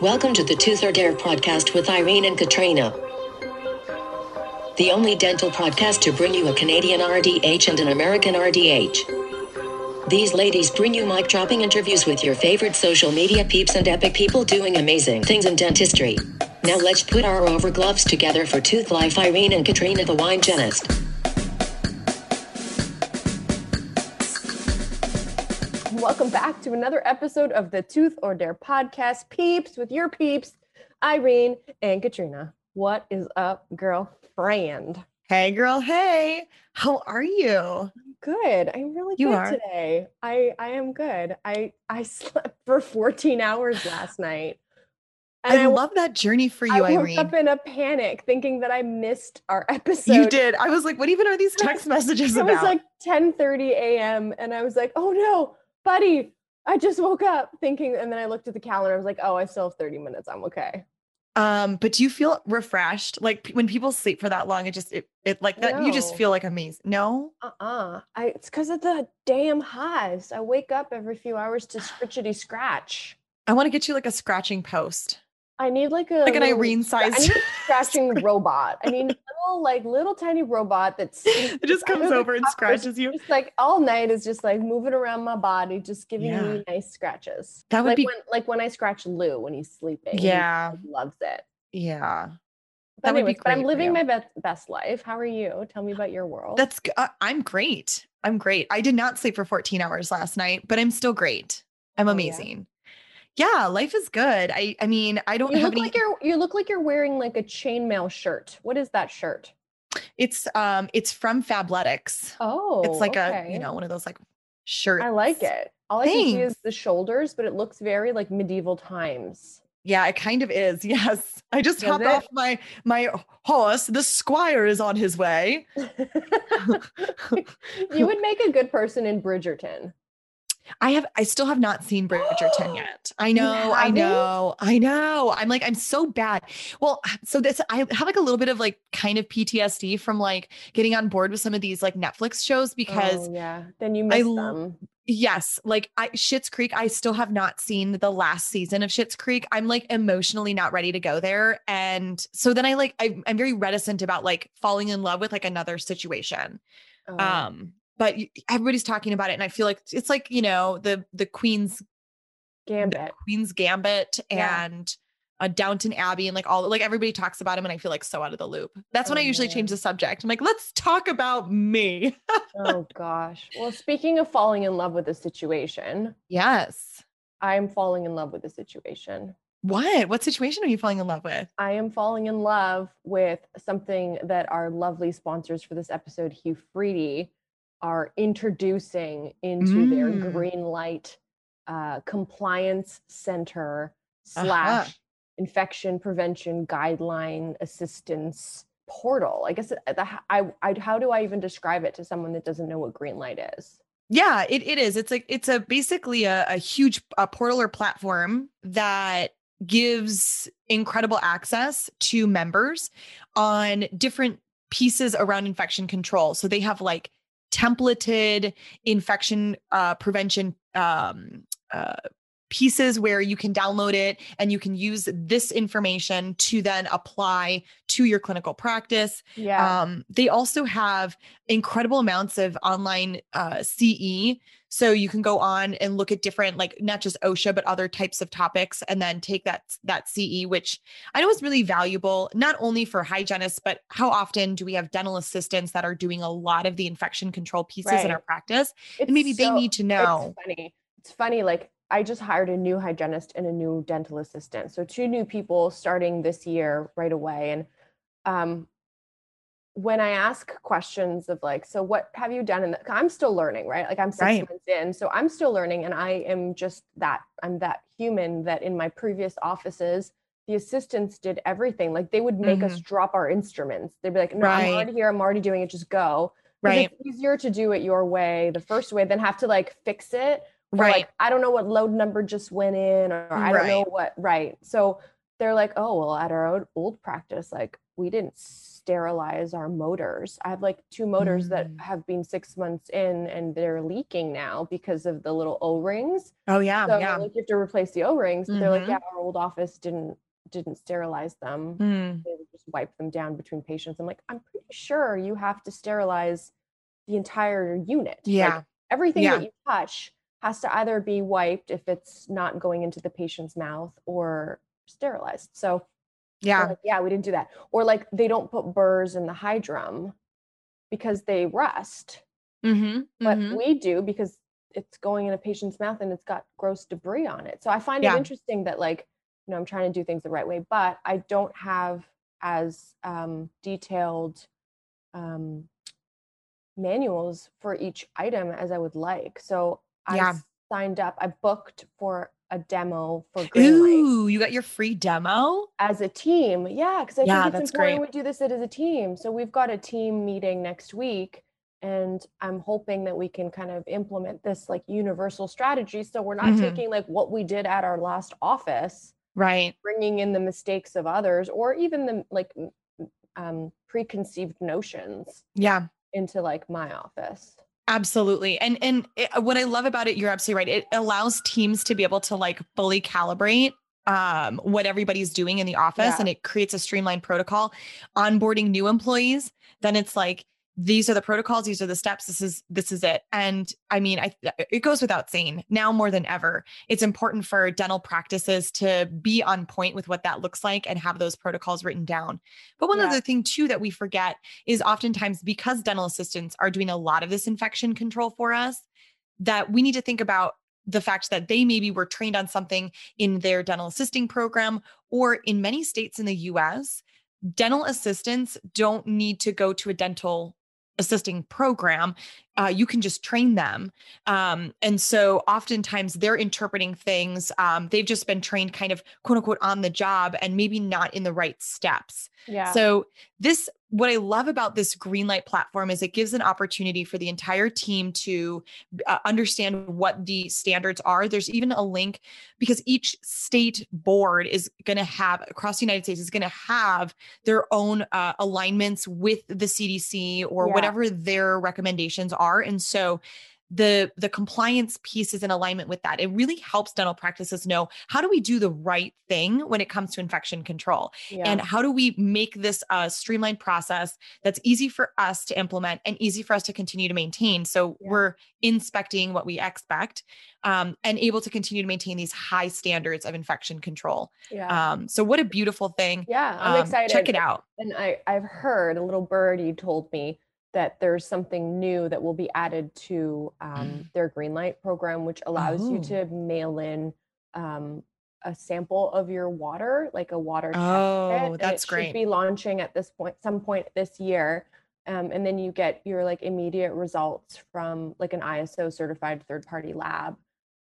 Welcome to the Tooth or Dare podcast with Irene and Katrina. The only dental podcast to bring you a Canadian RDH and an American RDH. These ladies bring you mic dropping interviews with your favorite social media peeps and epic people doing amazing things in dentistry. Now let's put our over gloves together for Tooth Life Irene and Katrina the Wine Genist. Welcome back to another episode of the Tooth or Dare podcast. Peeps with your peeps, Irene and Katrina. What is up, girlfriend? Hey, girl. Hey, how are you? Good. I'm really You good are? today. I I am good. I I slept for 14 hours last night. I, wo- love that journey for I you, woke Irene. up in a panic thinking that I missed our episode. you did. I was like, what even are these text messages It about? It was like 10:30 a.m. and I was like, "Oh no, buddy, I just woke up thinking." And then I looked at the calendar. I was like, "Oh, I still have 30 minutes. I'm okay." um, but do you feel refreshed? Like when people sleep for that long, it just it, it like that you just feel like amazing. No? Uh-uh. I it's because of the damn hives. I wake up every few hours to scritchety scratch. I want to get you like a scratching post. I need like a Like an little Irene scra- I need a scratching robot. I need a little like little tiny robot that's It just comes over and scratches you. Just like all night is just like moving around my body, just giving Yeah. me nice scratches. That would like be- when like when I scratch Lou when he's sleeping. he Yeah. loves it. Yeah. But, That would be anyways, but I'm living my best best life. How are you? Tell me about your world. That's uh, I'm great. I'm great. I did not sleep for 14 hours last night, but I'm still great. I'm Oh, yeah? Yeah, life is good. I I mean, I don't you have look any like you're you look like you're wearing like a chainmail shirt. What is that shirt? It's um it's from Fabletics. Oh, it's like a, you know, one of those like shirts. I like it. All I can see is the shoulders, but it looks very like medieval times. Yeah, it kind of is. Yes. I just Does hopped it? off my my horse. The squire is on his way. you would make a good person in Bridgerton. I have I still have not seen Bridgerton yet. I know, I know, I know. I'm like, I'm so bad. Well, so this I have like a little bit of like kind of PTSD from like getting on board with some of these like Netflix shows because oh, yeah, then you I miss l- them. Yes, like I Schitt's Creek, I still have not seen the last season of Schitt's Creek. I'm like emotionally not ready to go there, and so then I like I, I'm very reticent about like falling in love with like another situation. Oh, Um, but everybody's talking about it, and I feel like it's like you know the the Queen's the Gambit. Queen's Gambit Yeah. and uh, Downton Abbey, and like all like everybody talks about him, and I feel like so out of the loop. That's when Oh, I usually change the subject. I'm like, let's talk about me. oh gosh. Well, speaking of falling in love with a situation, yes. I'm falling in love with a situation. What? What situation are you falling in love with? I am falling in love with something that our lovely sponsors for this episode, Hugh Freedy, are introducing into their Mm. green light uh, compliance center Uh-huh. slash infection prevention guideline assistance portal. I guess the, I, I how do I even describe it to someone that doesn't know what green light is? Yeah, it, it is. It's like it's a basically a, a huge a portal or platform that gives incredible access to members on different pieces around infection control. So they have like templated infection uh, prevention um, uh, pieces where you can download it and you can use this information to then apply to your clinical practice Yeah. um, they also have incredible amounts of online uh, CE. So you can go on and look at different, like not just OSHA, but other types of topics, and then take that that CE, which I know is really valuable, not only for hygienists, but how often do we have dental assistants that are doing a lot of the infection control pieces in our practice? It's And maybe they need to know. It's funny. It's funny. Like I just hired a new hygienist and a new dental assistant. So two new people starting this year right away. And um, when I ask questions of like, so what have you done in the, I'm still learning, right? Like I'm six Right. months in, so I'm still learning, and I am just that. I'm that human that in my previous offices. The assistants did everything. Like they would make us drop our instruments. They'd be like, "No, I'm Mm-hmm. Already here. I'm already doing it. Just go." Right. It's easier to do it your way, the first way, than have to like fix it. Right. like, I don't know what load number just went in, or I don't know what, right. So they're like, oh, well, at our old, old practice, like we didn't sterilize our motors. I have like two motors mm. that have been six months in and they're leaking now because of the little O-rings. Oh yeah. So yeah. like you have to replace the O-rings. Mm-hmm. They're like, mm-hmm. yeah, our old office didn't didn't sterilize them. Mm. They just wipe them down between patients. I'm like, I'm pretty sure you have to sterilize the entire unit. Yeah. Like, everything yeah. that you touch has to either be wiped if it's not going into the patient's mouth or sterilized. So yeah, like, yeah, we didn't do that. Or like they don't put burrs in the Hydrim because they rust. Mm-hmm, but mm-hmm. we do because it's going in a patient's mouth and it's got gross debris on it. So I find yeah. it interesting that like, you know, I'm trying to do things the right way, but I don't have as um, detailed um, manuals for each item as I would like. So I signed up, I booked for a demo for Greenlight. Ooh, you got your free demo as a team. Yeah, because I yeah, think it's important great. we do this as a team. So we've got a team meeting next week, and I'm hoping that we can kind of implement this like universal strategy. So we're not mm-hmm. taking like what we did at our last office, right? Bringing in the mistakes of others, or even the like um, preconceived notions. Yeah, into like my office. Absolutely. And and it, what I love about it, you're absolutely right. It allows teams to be able to like fully calibrate um, what everybody's doing in the office yeah. and it creates a streamlined protocol. Onboarding new employees, then it's like these are the protocols these are the steps this is this is it and i mean i it goes without saying now more than ever it's important for dental practices to be on point with what that looks like and have those protocols written down but one yeah. other thing too that we forget is oftentimes because dental assistants are doing a lot of this infection control for us that we need to think about the fact that they maybe were trained on something in their dental assisting program or in many states in the US dental assistants don't need to go to a dental assisting program uh, you can just train them. Um, and so oftentimes they're interpreting things. Um, they've just been trained kind of quote unquote on the job and maybe not in the right steps. Yeah. So this, what I love about this Greenlight platform is it gives an opportunity for the entire team to uh, understand what the standards are. There's even a link because each state board is going to have across the United States is going to have their own uh, alignments with the CDC or yeah. whatever their recommendations are are. And so the the compliance piece is in alignment with that. It really helps dental practices know how do we do the right thing when it comes to infection control? Yeah. and how do we make this a streamlined process that's easy for us to implement and easy for us to continue to maintain? So yeah. we're inspecting what we expect um, and able to continue to maintain these high standards of infection control. Yeah. um, so what a beautiful thing. Yeah i'm um, excited. check it out. And i i've heard a little birdie told me that there's something new that will be added to um, mm. their Greenlight program, which allows oh. you to mail in um, a sample of your water, like a water test oh, kit. that's it great. Should be launching at this point, some point this year, um, and then you get your like immediate results from like an ISO certified third party lab.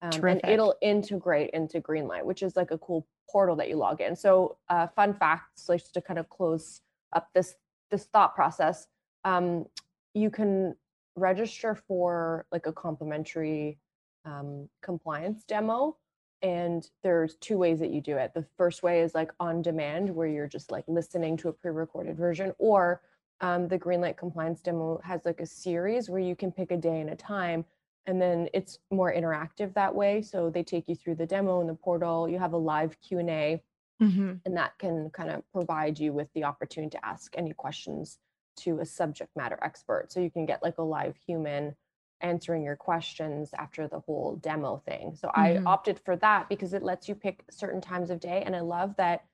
Um, and it'll integrate into Greenlight, which is like a cool portal that you log in. So, uh, fun facts, like to kind of close up this this thought process um, you can register for like a complimentary um, compliance demo and there's two ways that you do it the first way is like on demand where you're just like listening to a pre-recorded version or um, the greenlight compliance demo has like a series where you can pick a day and a time and then it's more interactive that way so they take you through the demo in the portal you have a live q&a mm-hmm. and that can kind of provide you with the opportunity to ask any questions to a subject matter expert. So you can get like a live human answering your questions after the whole demo thing. So mm-hmm. I opted for that because it lets you pick certain times of day. And I love that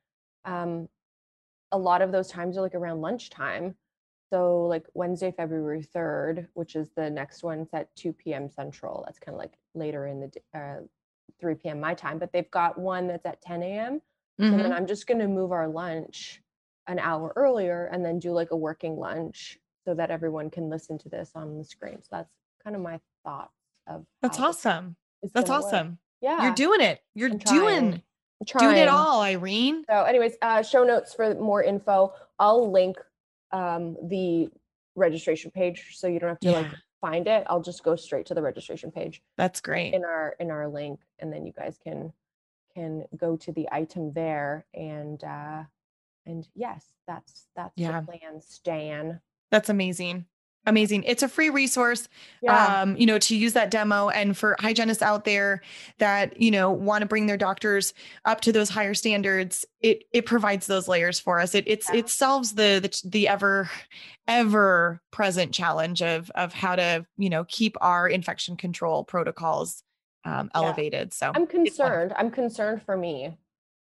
um, a lot of those times are like around lunchtime. So like Wednesday, February 3rd, which is the next one, it's at 2 p.m. Central. That's kind of like later in the uh, 3 p.m. my time, but they've got one that's at 10 a.m. Mm-hmm. So then. I'm just going to move our lunch an hour earlier and then do like a working lunch so that everyone can listen to this on the screen. So that's kind of my thoughts of That's awesome. That's awesome. Work. Yeah. You're doing it. You're doing doing it all, Irene. So anyways, uh show notes for more info. I'll link um the registration page so you don't have to yeah. like find it. I'll just go straight to the registration page. That's great. In our in our link and then you guys can can go to the item there and uh and yes that's that's Yeah. the plan stan That's amazing. Amazing. It's a free resource. yeah um, you know, to use that demo. And for hygienists out there that, you know, want to bring their doctors up to those higher standards, it it provides those layers for us. It it's Yeah. it solves the the the ever ever present challenge of of how to, you know, keep our infection control protocols um Yeah. elevated. So i'm concerned i'm concerned for me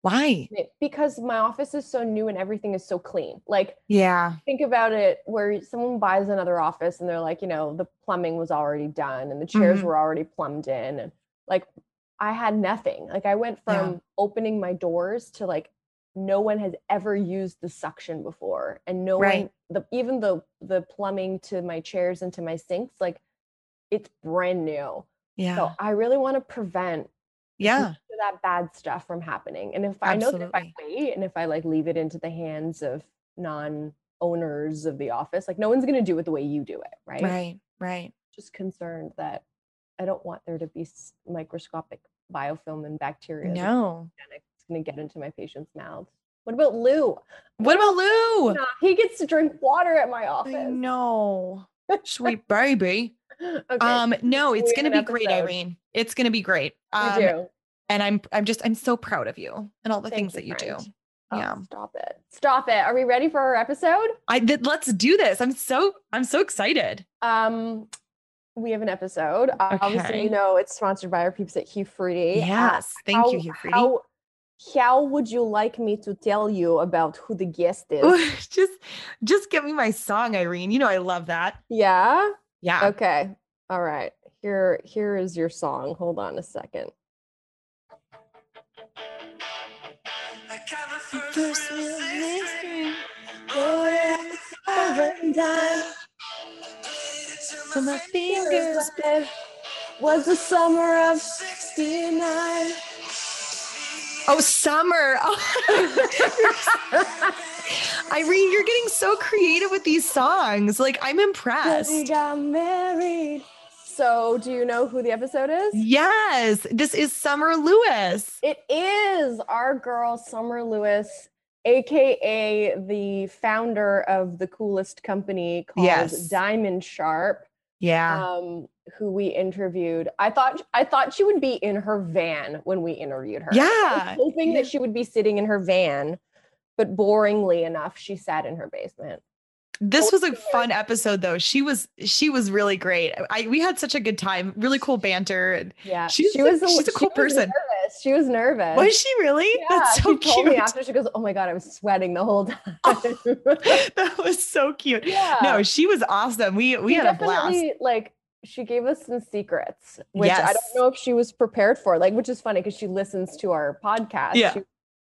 Why? Because my office is so new and everything is so clean like Yeah. think about it where someone buys another office and they're like you know the plumbing was already done and the chairs Mhm. were already plumbed in and like i had nothing like i went Yeah. from opening my doors to like no one has ever used the suction before and no one the even the the plumbing to my chairs and to my sinks like it's brand new Yeah. so i really want to prevent yeah. That bad stuff from happening. And if I know that if I wait and if I like leave it into the hands of non owners of the office, like no one's gonna do it the way you do it, right? Right. Right. Just concerned that I don't want there to be microscopic biofilm and bacteria that's It's gonna get into my patient's mouth. What about Lou? What about Lou? Nah, he gets to drink water at my office. No. Sweet baby. okay, Um, no, it's we gonna be an great. Irene. It's gonna be great. Um, do. And I'm I'm just I'm so proud of you and all the Thank things that you do. Oh, Yeah. Stop it. Stop it. Are we ready for our episode? I th- let's do this. I'm so I'm so excited. Um, we have an episode. Uh, Obviously, Okay. you know it's sponsored by our peeps at Hu-Friedy. Uh, Yes, thank you, how- Hu-Friedy. How, how would you like me to tell you about who the guest is? just just give me my song, Irene. You know I love that. yeah. Yeah. Okay. All right. Here, here is your song. Hold on a second. First realization, so my fingers was the summer of '69. Oh, summer. Oh. Irene, you're getting so creative with these songs. Like I'm impressed. We got married. So, do you know who the episode is? Yes, this is Summer Lewis. It is our girl Summer Lewis, aka the founder of the coolest company called Yes. Diamond Sharp, Yeah. um, who we interviewed. I thought I thought she would be in her van when we interviewed her. I was Yeah. hoping that she would be sitting in her van, but boringly enough, she sat in her basement. This was a fun episode though. She was she was really great. I we had such a good time. Really cool banter. and- Yeah, She's she a- was. she's a cool was person. Nervous. She was nervous. Was she really? Yeah, That's so she told me cute. after she goes, "Oh my god, I was sweating the whole time." that was so cute. yeah. No, she was awesome. We we She had a blast. Like she gave us some secrets, which I don't know if she was prepared for. Like, which is funny because she listens to our podcast. Yeah. She,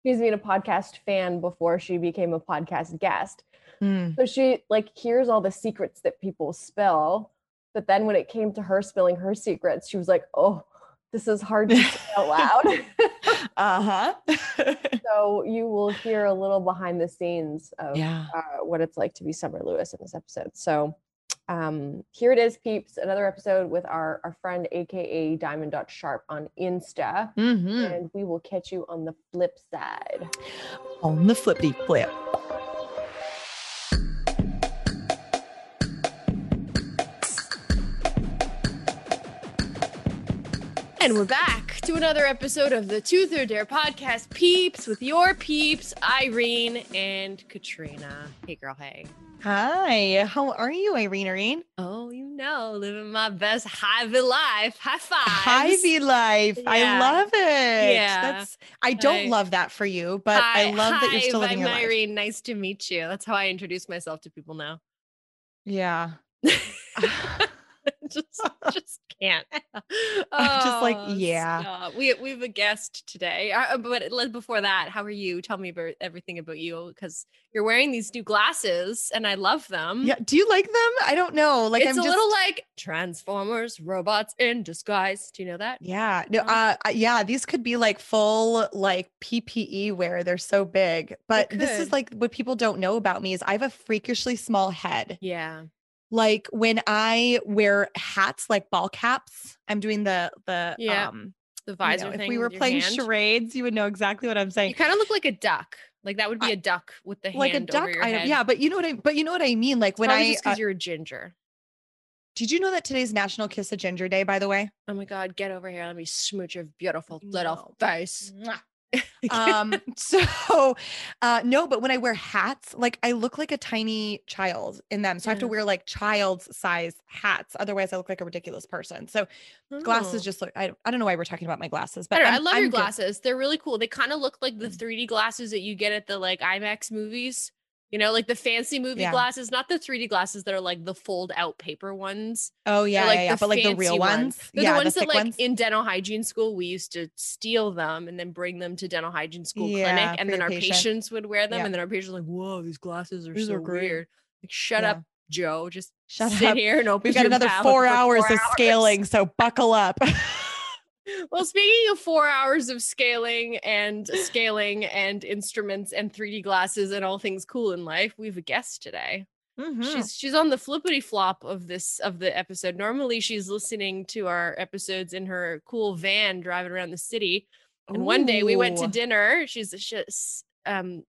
she's been a podcast fan before she became a podcast guest. Mm. So she like hears all the secrets that people spill. But then when it came to her spilling her secrets, she was like, "Oh, this is hard to say out loud." Uh-huh. so you will hear a little behind the scenes of yeah. uh, what it's like to be Summer Lewis in this episode. So um, here it is, peeps. Another episode with our, our friend, aka Diamond Dot Sharp on Insta. Mhm. And we will catch you on the flip side. On the flippity flip. And we're back to another episode of the Tooth or Dare podcast, Peeps, with your peeps, Irene and Katrina. Hey, girl, hey. Hi. How are you, Irene? Irene? Oh, you know, living my best Hy-Vee life. High five. Hy-Vee life. I love it. Yeah. That's I don't I- love that for you, but I love that you're still living your life. Irene. Nice to meet you. That's how I introduce myself to people now. Yeah. just, just can't. I'm just like, Oh, yeah. stop. We we have a guest today, uh, but before that, how are you? Tell me about everything about you because you're wearing these new glasses and I love them. Yeah. Do you like them? I don't know. Like it's I'm a just little like Transformers, robots in disguise. Do you know that? Yeah. No, Um, uh uh, yeah, these could be like full like PPE wear. They're so big. But this is like what people don't know about me is I have a freakishly small head. Yeah. Like when I wear hats like ball caps, I'm doing the the Yeah. um The you visor know, if we were playing hand. charades, you would know exactly what I'm saying. You kind of look like a duck. Like that would be I- a duck with the like a hand duck over your I yeah but you know what i but you know what i mean like when Probably i just because uh, you're a ginger. did you know that today's national kiss a ginger day by the way Oh my god, get over here. Let me smooch your beautiful little No. face. um so uh no but when i wear hats like i look like a tiny child in them so i have to wear like child's size hats otherwise i look like a ridiculous person so glasses Oh. just look I, I don't know why we're talking about my glasses but I I'm- love I'm your good. glasses. They're really cool. They kind of look like Mm. the 3D glasses that you get at the like IMAX movies. You know, like the fancy movie Yeah. glasses, not the 3D glasses that are like the fold out paper ones. oh They're, yeah like yeah, yeah. but like the real fancy ones, They're yeah the ones that thick like ones. in dental hygiene school we used to steal them and then bring them to dental hygiene school clinic and then our patient. patients would wear them and then our patients were like, "Whoa, these glasses are These so are great. weird." Like, shut up, Joe. Just Shut sit up. here and open we've got another four hours four of scaling so buckle up Well, speaking of four hours of scaling and scaling and instruments and 3D glasses and all things cool in life, we have a guest today. Mhm. She's she's on the flippity flop of this of the episode. Normally, she's listening to our episodes in her cool van driving around the city. And one day we went to dinner. She's she's um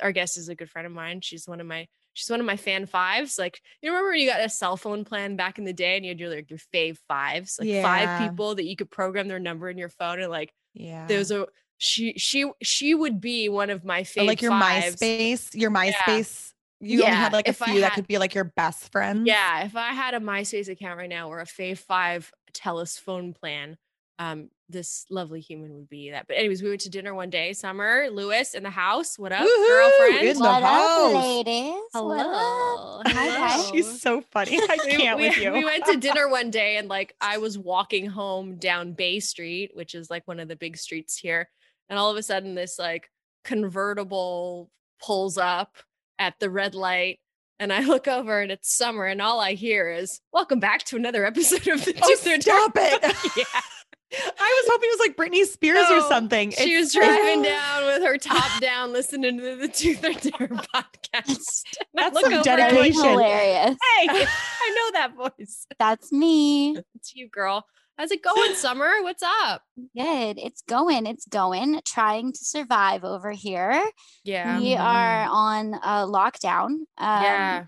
our guest is a good friend of mine. She's one of my she's one of my fave fives. Like you remember when you got a cell phone plan back in the day and you had your like your fave fives, like Yeah. five people that you could program their number in your phone and like yeah there's a she she she would be one of my Or fave like your fives. MySpace, your MySpace. You only had like a if few that could be like your best friends. Yeah, if I had a MySpace account right now or a Fave Five telephone plan, um, this lovely human would be that. But anyways, we went to dinner one day. Summer, Lewis in the house. What up, Woohoo, girlfriend? in the what house. up, ladies? What? Hello. Hi, guys. hello. She's so funny. I We- can't we, with you. we went to dinner one day and like I was walking home down Bay Street, which is like one of the big streets here, and all of a sudden this like convertible pulls up at the red light. And I look over and it's summer, and all I hear is "Welcome back to another episode of the Oh, Two Third stop it. yeah, I was hoping it was like Britney Spears or something. she It's was so- driving down with her top down, listening to the Tooth or Dare podcast. That's look some over like, dedication. Hilarious. Hey, I know that voice. That's me. It's you, girl. How's it going, Summer? What's up? Good. It's going. It's going. Trying to survive over here. Yeah. We are on a lockdown. Um, yeah.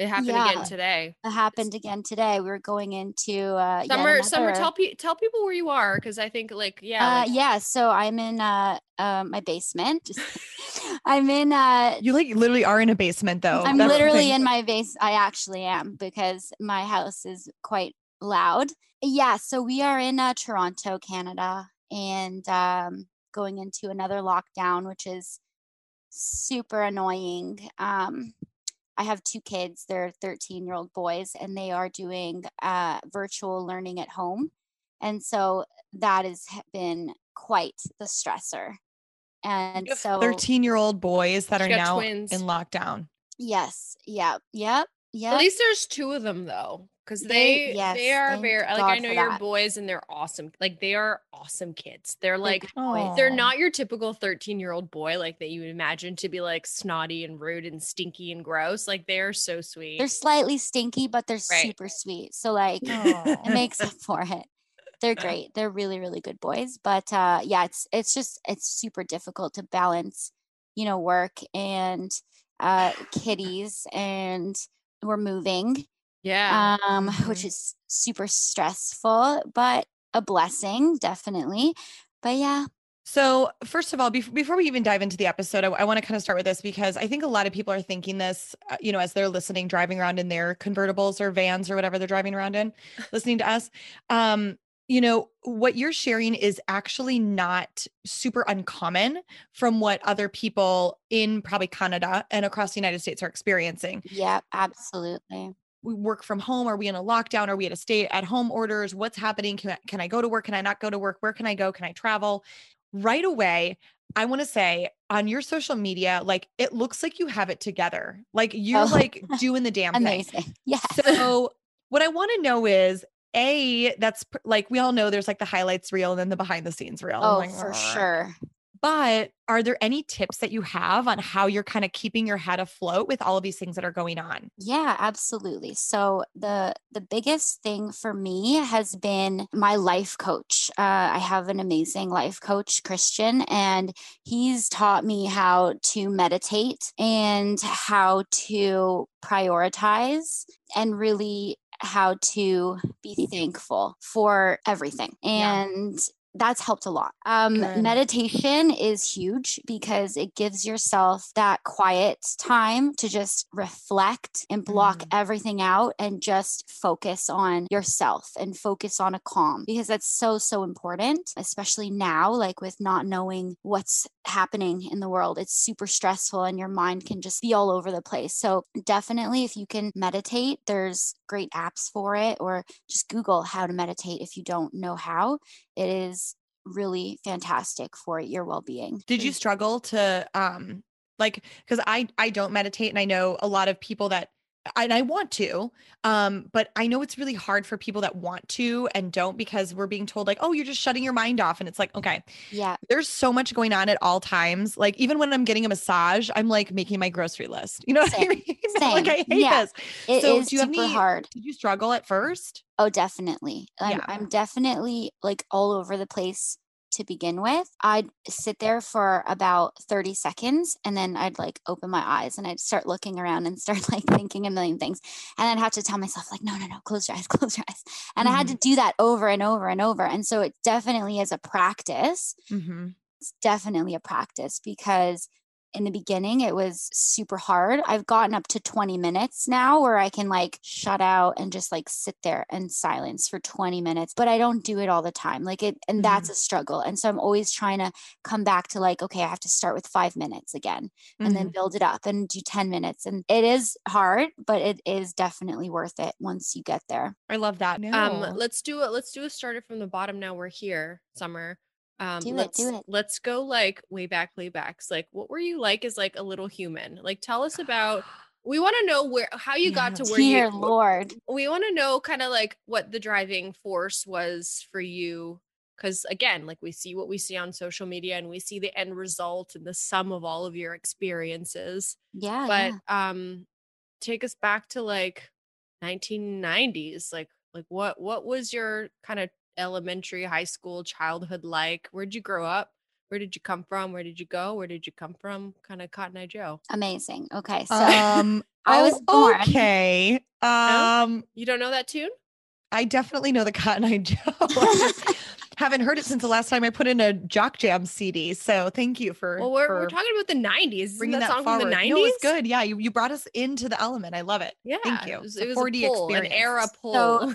It happened again today. It happened again today. We were going into uh, yet Summer, Summer, tell pe- tell people where you are because I think like yeah, Uh, like- yeah. So I'm in uh, uh my basement. I'm in uh You like literally are in a basement though. I'm That's literally in my base. I actually am because my house is quite loud. Yeah, so we are in uh, Toronto, Canada, and um, going into another lockdown, which is super annoying. Um, I have two kids; they're 13 year old boys, and they are doing uh, virtual learning at home, and so that has been quite the stressor. And so 13 year old boys that are now twins. in lockdown. Yes. Yep. Yep. Yep. At least there's two of them though, because They- they yes, they are thank very like God I know your that. boys and they're awesome. Like they are awesome kids. They're like good they're not your typical 13 year old boy like that you would imagine to be like snotty and rude and stinky and gross. Like they are so sweet. They're slightly stinky, but they're Right. super sweet. So like Aw. it makes up for it. They're great. They're really, really good boys. But uh yeah, it's it's just it's super difficult to balance, you know, work and uh kitties and we're moving. Yeah. Um, Mhm. which is super stressful, but a blessing, definitely. But yeah, So, first of all, bef- before we even dive into the episode, I, want to kind of start with this because I think a lot of people are thinking this, uh, you know, as they're listening, driving around in their convertibles or vans or whatever they're driving around in, listening to us. Um, you know, what you're sharing is actually not super uncommon from what other people in probably Canada and across the United States are experiencing. yeah, absolutely. We work from home? Are we in a lockdown? Are we at a stay at home orders? What's happening? Can I, can I go to work? Can I not go to work? Where can I go? Can I travel? Right away, I want to say on your social media, like it looks like you have it together. Like you're Oh. like doing the damn thing. Amazing. Yeah. So, what I want to know is a that's like we all know there's like the highlights reel and then the behind the scenes reel. Oh, like, for sure. But are there any tips that you have on how you're kind of keeping your head afloat with all of these things that are going on? Yeah, absolutely. So the the biggest thing for me has been my life coach. Uh, I have an amazing life coach, Christian, and he's taught me how to meditate and how to prioritize and really how to be thankful for everything. And that's helped a lot. Um, meditation is huge because it gives yourself that quiet time to just reflect and block Mhm. everything out and just focus on yourself and focus on a calm because that's so, so important, especially now, like with not knowing what's happening in the world. It's super stressful and your mind can just be all over the place. So, definitely, if you can meditate, there's great apps for it, or just Google how to meditate if you don't know how it is really fantastic for your well-being. Did you struggle to um like because I I don't meditate and I know a lot of people that and I want to um but I know it's really hard for people that want to and don't because we're being told like oh you're just shutting your mind off and it's like okay yeah there's so much going on at all times like even when I'm getting a massage I'm like making my grocery list you know what I Same. mean like I Same. hate Yeah. this it is So, do you have super any- hard did you struggle at first oh definitely I'm, Yeah. I'm definitely like all over the place to begin with i'd sit there for about 30 seconds and then i'd like open my eyes and i'd start looking around and start like thinking a million things and i'd have to tell myself like no no no close your eyes close your eyes and i had Mm-hmm. to do that over and over and over and so it definitely is a practice mm-hmm. it's definitely a practice because in the beginning it was super hard. I've gotten up to 20 minutes now where I can like shut out and just like sit there in silence for 20 minutes, but I don't do it all the time. Like it and that's a struggle. And so I'm always trying to come back to like okay, I have to start with 5 minutes again and then build it up and do 10 minutes. And it is hard, but it is definitely worth it once you get there. I love that no. Um, let's do it. Let's do a starter from the bottom. Now we're here, Summer. Um, Do let's, do it. Let's go like way back, way backs. Like, what were you like as like a little human? Like, tell us about. We want to know where how you got to where Dear you. Lord. We want to know kind of like what the driving force was for you. Because again, like we see what we see on social media, and we see the end result and the sum of all of your experiences Yeah. but yeah. um take us back to like 1990s like like what what was your kind of elementary high school childhood like where'd you grow up where did you come from where did you go where did you come from kind of cotton eye joe Amazing. Okay. So um I was oh, born- okay um you don't know that tune I definitely know the Cotton Eye Joe. Haven't heard it since the last time I put in a Jock Jam CD. So thank you for, well we're, for we're talking about the 90s Isn't bringing that, that, song forward. from the 90s No, it's good. Yeah, you, you brought us into the element. I love it. yeah Thank you. it was, It's a it was 4D a pull, an experience. era pull So-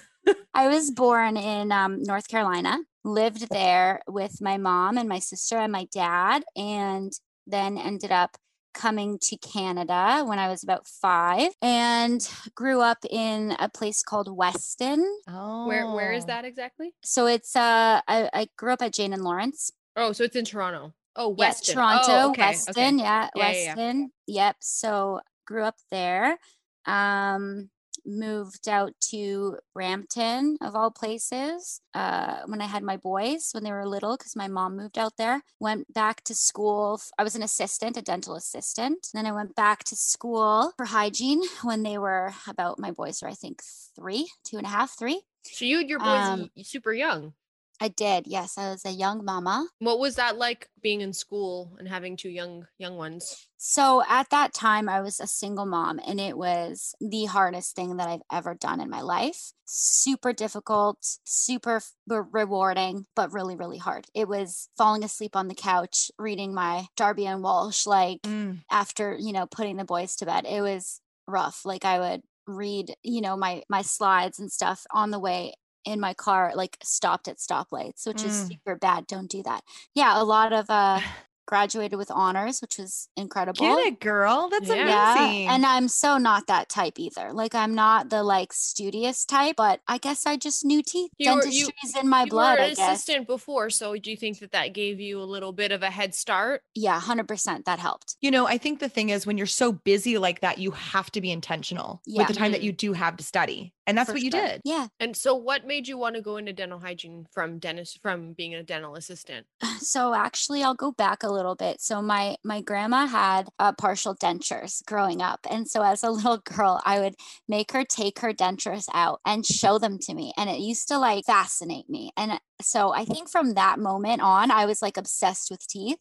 I was born in um, North Carolina, lived there with my mom and my sister and my dad, and then ended up coming to Canada when I was about five and grew up in a place called Weston. Oh, where where is that exactly So it's, uh, I, I grew up at Jane and Lawrence. oh so it's in toronto oh Yeah, weston Toronto, oh, okay, Weston. okay. Yeah, Yeah, yeah, yeah. Weston. Yep. So grew up there. Um, moved out to Brampton, of all places, uh, when I had my boys when they were little, because my mom moved out there. Went back to school. I was an assistant, a dental assistant. Then I went back to school for hygiene when they were about, my boys were, I think, three, two and a half, three. so you had your boys Um, super young I did. Yes. I was a young mama. What was that like being in school and having two young young ones? So at that time, I was a single mom, and it was the hardest thing that I've ever done in my life. Super difficult, super rewarding, but really, really hard. It was falling asleep on the couch, reading my Darby and Walsh, like Mm, after, you know, putting the boys to bed. It was rough. Like I would read, you know, my my slides and stuff on the way in my car, like stopped at stoplights, which is Mm. super bad. Don't do that. Yeah, a lot of uh graduated with honors, which was incredible. Get it, girl. That's Yeah. amazing. Yeah, and I'm so not that type either. Like I'm not the like studious type, but I guess I just knew teeth. You were- you- Dentistry's in my you blood, were I an guess. assistant before, so do you think that that gave you a little bit of a head start? Yeah, hundred percent. That helped. you know, I think the thing is when you're so busy like that, you have to be intentional Yeah. with the time that Mhm. you do have to study. And that's for what you sure. did. Yeah. And so, what made you want to go into dental hygiene from dentist from being a dental assistant? So actually, I'll go back a little bit. So my my grandma had uh, partial dentures growing up, and so as a little girl, I would make her take her dentures out and show them to me, and it used to like fascinate me. And so I think from that moment on, I was like obsessed with teeth.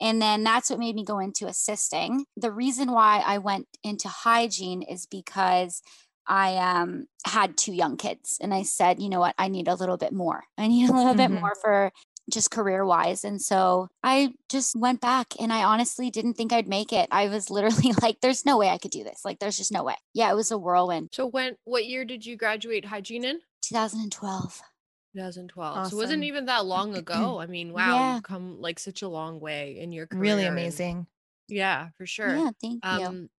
And then that's what made me go into assisting. The reason why I went into hygiene is because I um, had two young kids and I said, you know what, I need a little bit more. I need a little Mhm. bit more for just career wise. And so I just went back and I honestly didn't think I'd make it. I was literally like, there's no way I could do this. Like, there's just no way. Yeah, it was a whirlwind. So when what year did you graduate hygiene in? 2012. 2012. Awesome. So it wasn't even that long ago. I mean, wow, Yeah. you've come like such a long way in your career. Really and- amazing. yeah, for sure. Yeah, thank you. Um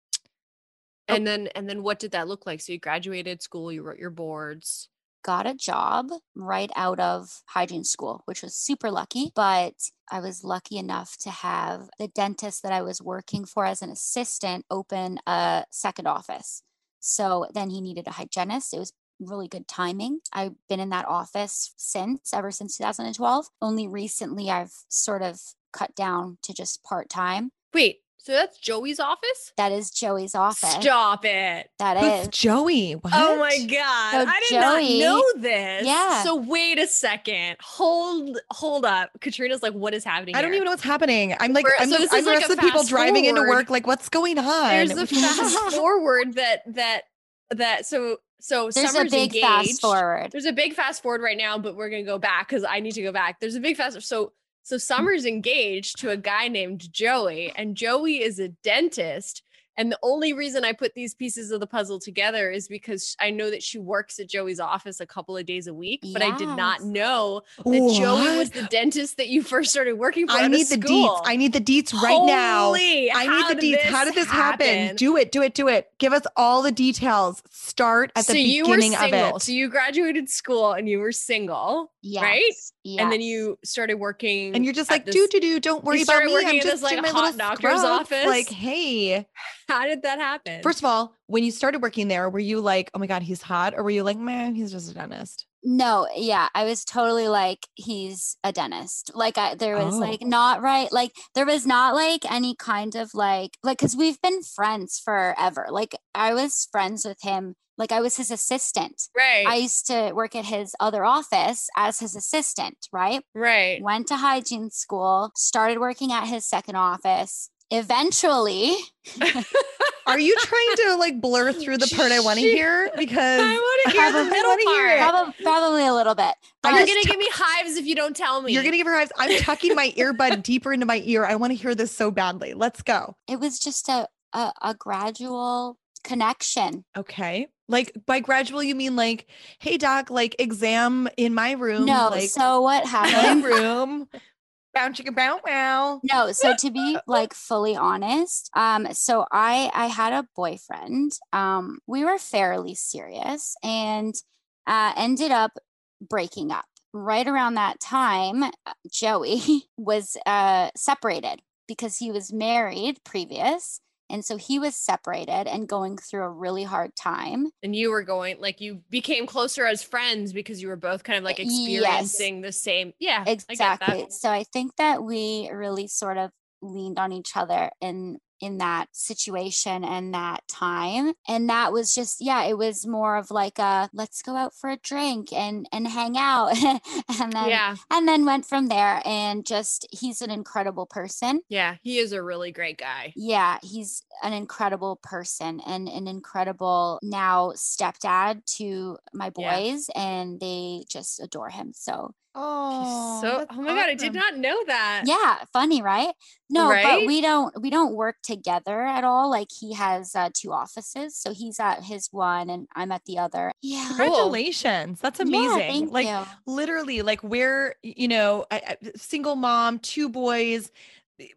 and then and then what did that look like? So you graduated school, you wrote your boards. Got a job right out of hygiene school, which was super lucky. But I was lucky enough to have the dentist that I was working for as an assistant open a second office. So then he needed a hygienist. It was really good timing. I've been in that office since, ever since 2012. Only recently I've sort of cut down to just part time. Wait, so that's Joey's office? That is Joey's office. Stop it. That Who's is. Joey? What? Oh my god. So I did Joey- not know this. Yeah. So wait a second. Hold hold up. Katrina's like, what is happening? I don't here? even know what's happening. I'm like, We're- I'm, so the, this I'm is the like rest of the people fast driving into work. Like, what's going on? There's a fast forward that that that so so There's a big engaged. fast forward. There's a big fast forward right now, but we're gonna go back because I need to go back. There's a big fast so so Summer's engaged to a guy named Joey, and Joey is a dentist. And the only reason I put these pieces of the puzzle together is because I know that she works at Joey's office a couple of days a week, but I did not know that Joey was the dentist that you first started working for. I need the deets. I need the deets right now. Holy, I how need the deets. How did this happen? Do it, do it, do it. Give us all the details. Start at the so you were beginning of it. So you graduated school and you were single, Yes. right? Yes. and then you started working. and you're just like, do do do. Don't worry about me. I'm just this, like, in my hot little doctor's scrub. office? Like, hey. How did that happen? First of all, when you started working there, were you like, oh my god, he's hot, or were you like, man, he's just a dentist? No, yeah, I was totally like he's a dentist. Like I there was Oh. like not right like there was not like any kind of like like cuz we've been friends forever. Like I was friends with him like I was his assistant. right, I used to work at his other office as his assistant, right? right. Went to hygiene school, started working at his second office. Eventually, Are you trying to like blur through the part I want to hear? Because I want to hear the Probably middle wanna hear part. it. probably, probably a little bit. I You're gonna give me hives if you don't tell me. you're gonna give her hives. I'm tucking my earbud deeper into my ear. I want to hear this so badly. Let's go. it was just a, a, a gradual connection. Okay. Like by gradual, you mean like, hey doc, like exam in my room. No, like so what my happened? room. Bow chicka bow wow. no, so to be like fully honest, um, so I I had a boyfriend. Um, we were fairly serious and uh, ended up breaking up. Right around that time, uh, Joey was uh, separated because he was married previous. And so he was separated and going through a really hard time. and you were going like you became closer as friends because you were both kind of like Yes. experiencing the same. Yeah, exactly that. so i think that we really sort of leaned on each other in in that situation and that time and that was just yeah it was more of like a let's go out for a drink and and hang out and then Yeah, and then went from there and just he's an incredible person yeah. He is a really great guy. yeah he's an incredible person and an incredible now stepdad to my Yeah. boys and they just adore him so Oh, so, oh my god, I did not know that. yeah funny right no Right? but we don't we don't work together at all like he has uh, two offices so he's at his one and i'm at the other yeah Congratulations. That's Yeah, amazing. thank like you. literally like we're you know a, a single mom two boys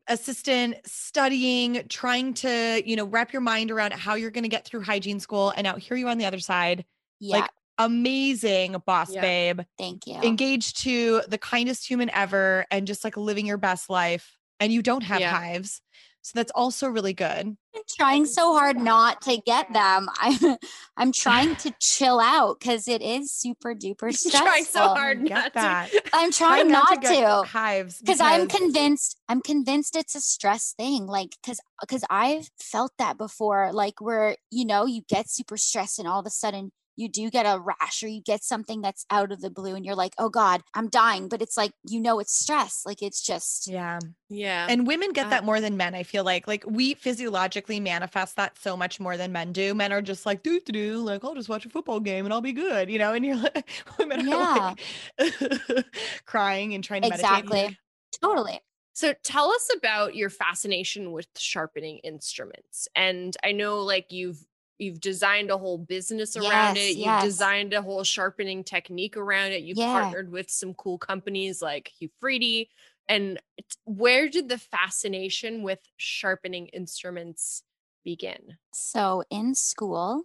assistant studying trying to you know wrap your mind around how you're going to get through hygiene school and out here you are on the other side yeah like amazing boss Yeah. babe thank you engaged to the kindest human ever and just like living your best life and you don't have Yeah. hives So that's also really good. I'm trying so hard not to get them. I'm I'm trying to chill out because it is super duper stressful. Trying so hard Get not that. to. I'm trying not, get to. hives because I'm convinced I'm convinced it's a stress thing like because because I've felt that before like where you know you get super stressed and all of a sudden you do get a rash or you get something that's out of the blue and you're like oh god I'm dying but it's like you know it's stress like it's just Yeah. Yeah. And women get Uh, that more than men, I feel like. Like we physiologically manifest that so much more than men do. Men are just like, do do do, like I'll just watch a football game and I'll be good, you know. And you're like, women are like crying and trying to meditate. exactly totally So tell us about your fascination with sharpening instruments. And I know like you've you've designed a whole business around Yes, it. You've yes. designed a whole sharpening technique around it. You've Yeah. partnered with some cool companies like Hugh Freedy. And where did the fascination with sharpening instruments begin? so in school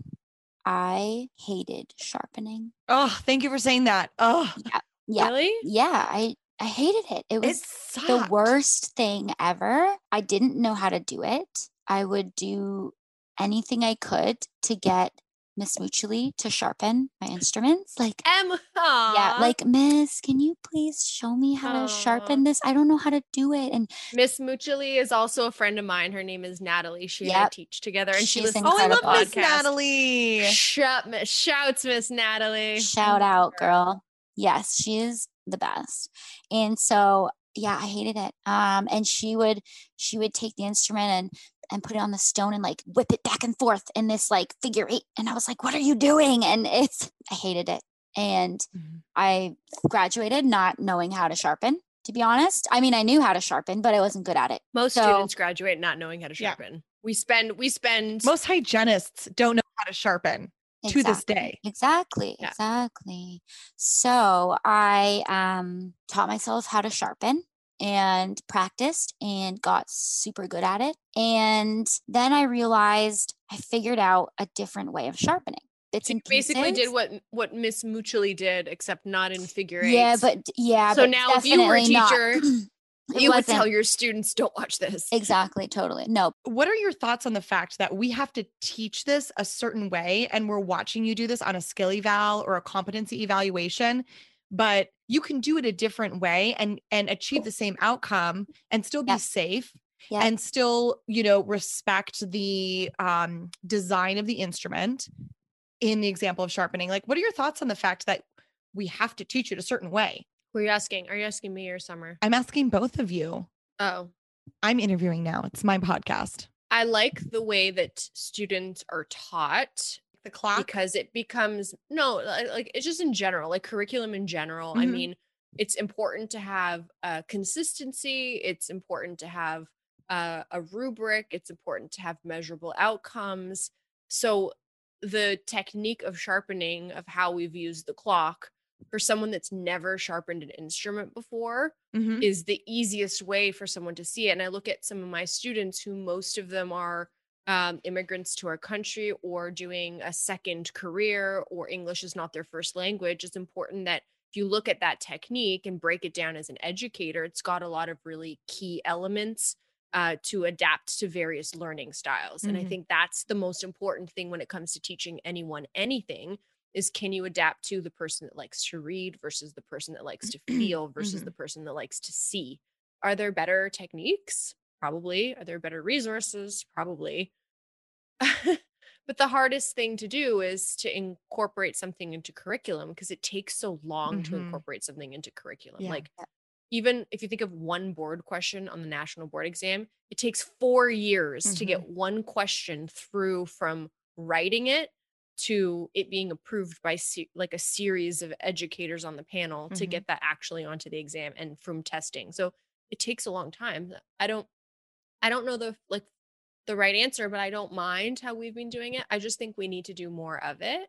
I hated sharpening Oh, thank you for saying that. Oh, yeah Really? yeah I I hated it it it was sucked. the worst thing ever. I didn't know how to do it. I would do anything I could to get Miss Mutually to sharpen my instruments. Like, Em, yeah, like, Miss, can you please show me how to sharpen this? I don't know how to do it. And Miss Muchely is also a friend of mine. Her name is Natalie. She and I teach together, and she She's listens Oh, I love Miss. Natalie. Shout, Miss- shouts, Miss Natalie. shout out, girl. Yes, she is the best. And so, yeah, I hated it. Um, and she would she would take the instrument and and put it on the stone and like whip it back and forth in this like figure eight. And I was like, what are you doing? And it's I hated it. And Mhm. I graduated not knowing how to sharpen, to be honest. I mean, I knew how to sharpen, but I wasn't good at it. Most So- students graduate not knowing how to Yeah. sharpen. We spend we spend Most hygienists don't know how to sharpen to this day. Exactly. Yeah. Exactly. So I um taught myself how to sharpen and practiced and got super good at it. And then I realized I figured out a different way of sharpening. Bits so basically did what what Miss Muchely did, except not in figure eight. Yeah, but yeah. So but now if you were a teacher, it you would tell your students, "Don't watch this." exactly totally no What are your thoughts on the fact that we have to teach this a certain way and we're watching you do this on a skill eval or a competency evaluation, but you can do it a different way and and achieve the same outcome and still be Yep. safe Yep. and still, you know, respect the um design of the instrument in the example of sharpening. Like what are your thoughts on the fact that we have to teach it a certain way? Who are you asking? Are you asking me or Summer? I'm asking both of you. Oh, I'm interviewing now. It's my podcast. I like the way that students are taught The clock. because it becomes no li- like it's just in general like curriculum in general i Mhm. mean it's important to have uh, consistency it's important to have uh, a rubric it's important to have measurable outcomes so the technique of sharpening of how we've used the clock for someone that's never sharpened an instrument before Mhm. is the easiest way for someone to see it. And I look at some of my students who most of them are um, immigrants to our country or doing a second career or English is not their first language. It's important that if you look at that technique and break it down as an educator, it's got a lot of really key elements uh, to adapt to various learning styles. And I Mhm. think that's the most important thing when it comes to teaching anyone anything is can you adapt to the person that likes to read versus the person that likes to feel versus Mhm. the person that likes to see are there better techniques probably are there better resources probably but the hardest thing to do is to incorporate something into curriculum because it takes so long to Mhm. incorporate something into curriculum Yeah. like even if you think of one board question on the national board exam it takes four years to get one question through from writing it to it being approved by se- like a series of educators on the panel to Mhm. get that actually onto the exam and from testing so it takes a long time i don't i don't know the like the right answer but i don't mind how we've been doing it i just think we need to do more of it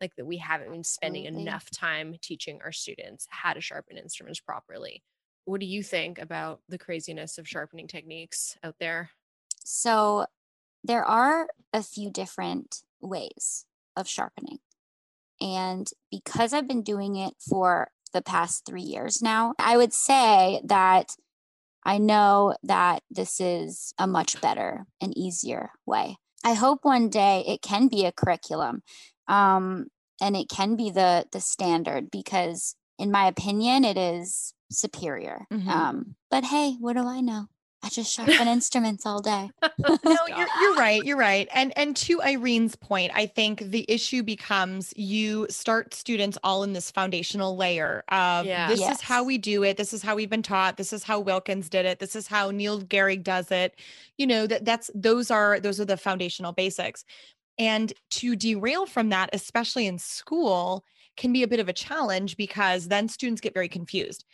like that we haven't been spending Absolutely. enough time teaching our students how to sharpen instruments properly what do you think about the craziness of sharpening techniques out there So there are a few different ways of sharpening. And because I've been doing it for the past three years now, I would say that I know that this is a much better and easier way. I hope one day it can be a curriculum um, and it can be the the standard because in my opinion it is superior. Mhm. Um, but hey, what do I know? I just sharpen instruments all day. no, you're, you're right. You're right. And and to Irene's point, I think the issue becomes you start students all in this foundational layer of Yeah. this is how we do it. This is how we've been taught. This is how Wilkins did it. This is how Nield-Gehrig does it. You know that that's those are those are the foundational basics. And to derail from that, especially in school, can be a bit of a challenge because then students get very confused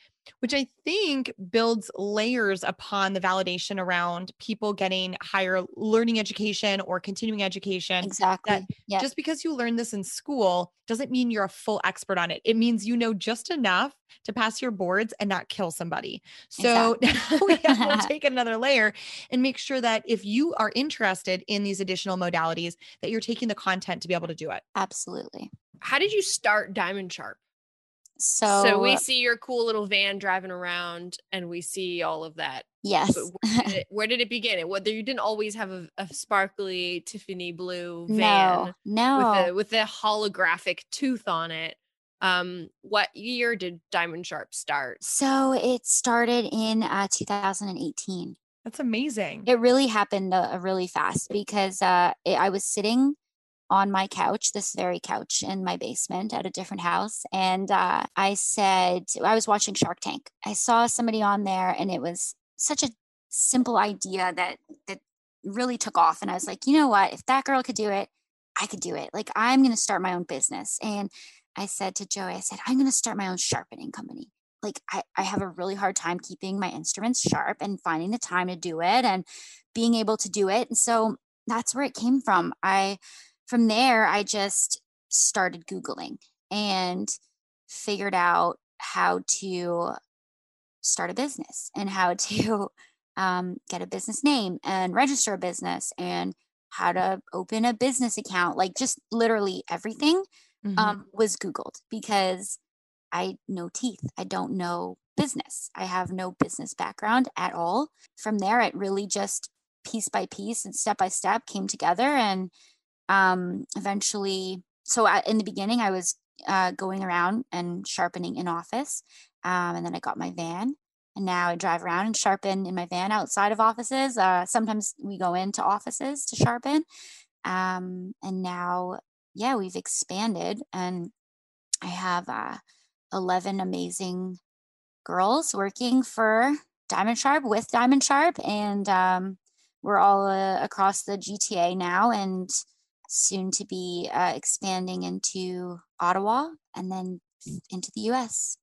which I think builds layers upon the validation around people getting higher learning education or continuing education. Exactly. Yeah. Just because you learn this in school doesn't mean you're a full expert on it. It means you know just enough to pass your boards and not kill somebody. So now we have to take another layer and make sure that if you are interested in these additional modalities, that you're taking the content to be able to do it. Absolutely. How did you start Diamond Sharp? So, So we see your cool little van driving around, and we see all of that. yes. But where did it, where did it begin? It whether you didn't always have a, a sparkly Tiffany blue van no, with a with a holographic tooth on it. Um, what year did Diamond Sharp start? So it started in uh, 2018. That's amazing. It really happened uh, really fast because uh, it, I was sitting on my couch, this very couch in my basement at a different house. And uh, I said, I was watching Shark Tank. I saw somebody on there and it was such a simple idea that, that really took off. And I was like, you know what? If that girl could do it, I could do it. Like, I'm going to start my own business. And I said to Joey, I said, I'm going to start my own sharpening company. Like, I, I have a really hard time keeping my instruments sharp and finding the time to do it and being able to do it. And so that's where it came from. I, from there, I just started Googling and figured out how to start a business and how to um, get a business name and register a business and how to open a business account. Like, just literally everything Mhm. um, was Googled because I know teeth. I don't know business. I have no business background at all. From there, it really just piece by piece and step by step came together. And um, eventually, so I, in the beginning, I was uh, going around and sharpening in office. Um, and then I got my van. And now I drive around and sharpen in my van outside of offices. Uh, sometimes we go into offices to sharpen. Um, and now yeah, we've expanded and I have uh, 11 amazing girls working for Diamond Sharp with Diamond Sharp. And um, we're all uh, across the GTA now and soon to be uh, expanding into Ottawa and then into the US.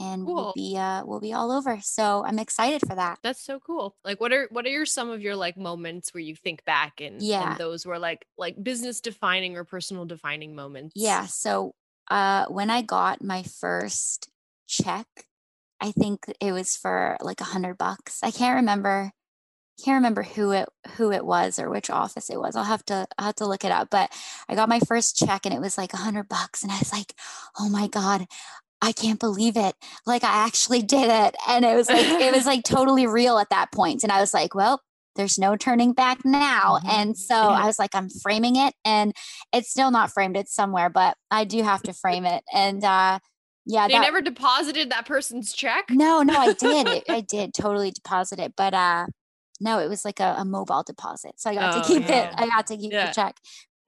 And we'll be uh, we'll be all over. So I'm excited for that. That's so cool. Like, what are what are your some of your like moments where you think back and Yeah. and those were like like business defining or personal defining moments? Yeah. So uh, when I got my first check, I think it was for like a hundred bucks. I can't remember. Can't remember who it who it was or which office it was. I'll have to I'll have to look it up. But I got my first check and it was like a hundred bucks, and I was like, oh my god. I can't believe it. Like I actually did it. And it was like it was like totally real at that point. And I was like, well, there's no turning back now. Mhm. And so Yeah. I was like, I'm framing it. And it's still not framed. It's somewhere, but I do have to frame it. And uh yeah, They that, never deposited that person's check. no, no, I did. I did totally deposit it, but uh no, it was like a, a mobile deposit. So I got Oh, to keep yeah. it. I got to keep Yeah. the check.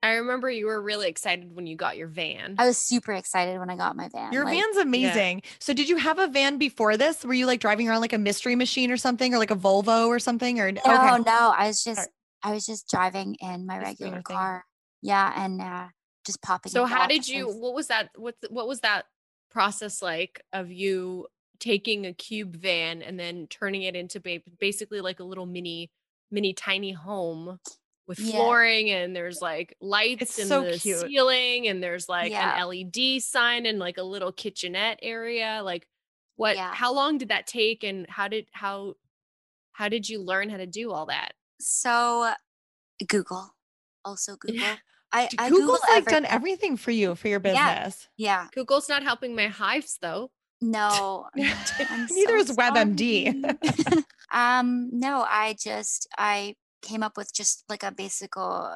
I remember you were really excited when you got your van. I was super excited when I got my van. Your like- van's amazing. So did you have a van before this? Were you like driving around like a mystery machine or something or like a Volvo or something or No, okay. no, I was just Alright. I was just driving in my Just doing regular car. Yeah, and uh just popping. so how did you what was that what what was that process like of you taking a cube van and then turning it into ba- basically like a little mini mini tiny home with Yeah. flooring and there's like lights It's in so the cute. ceiling and there's like Yeah. an LED sign and like a little kitchenette area like what Yeah. how long did that take and how did how how did you learn how to do all that So Google. Also Google. Yeah. I, I Google's Google like done everything. everything for you for your Yeah. business. Yeah. Google's not helping my hives though No. Neither so is WebMD. Um, no, I just I came up with just like a basic,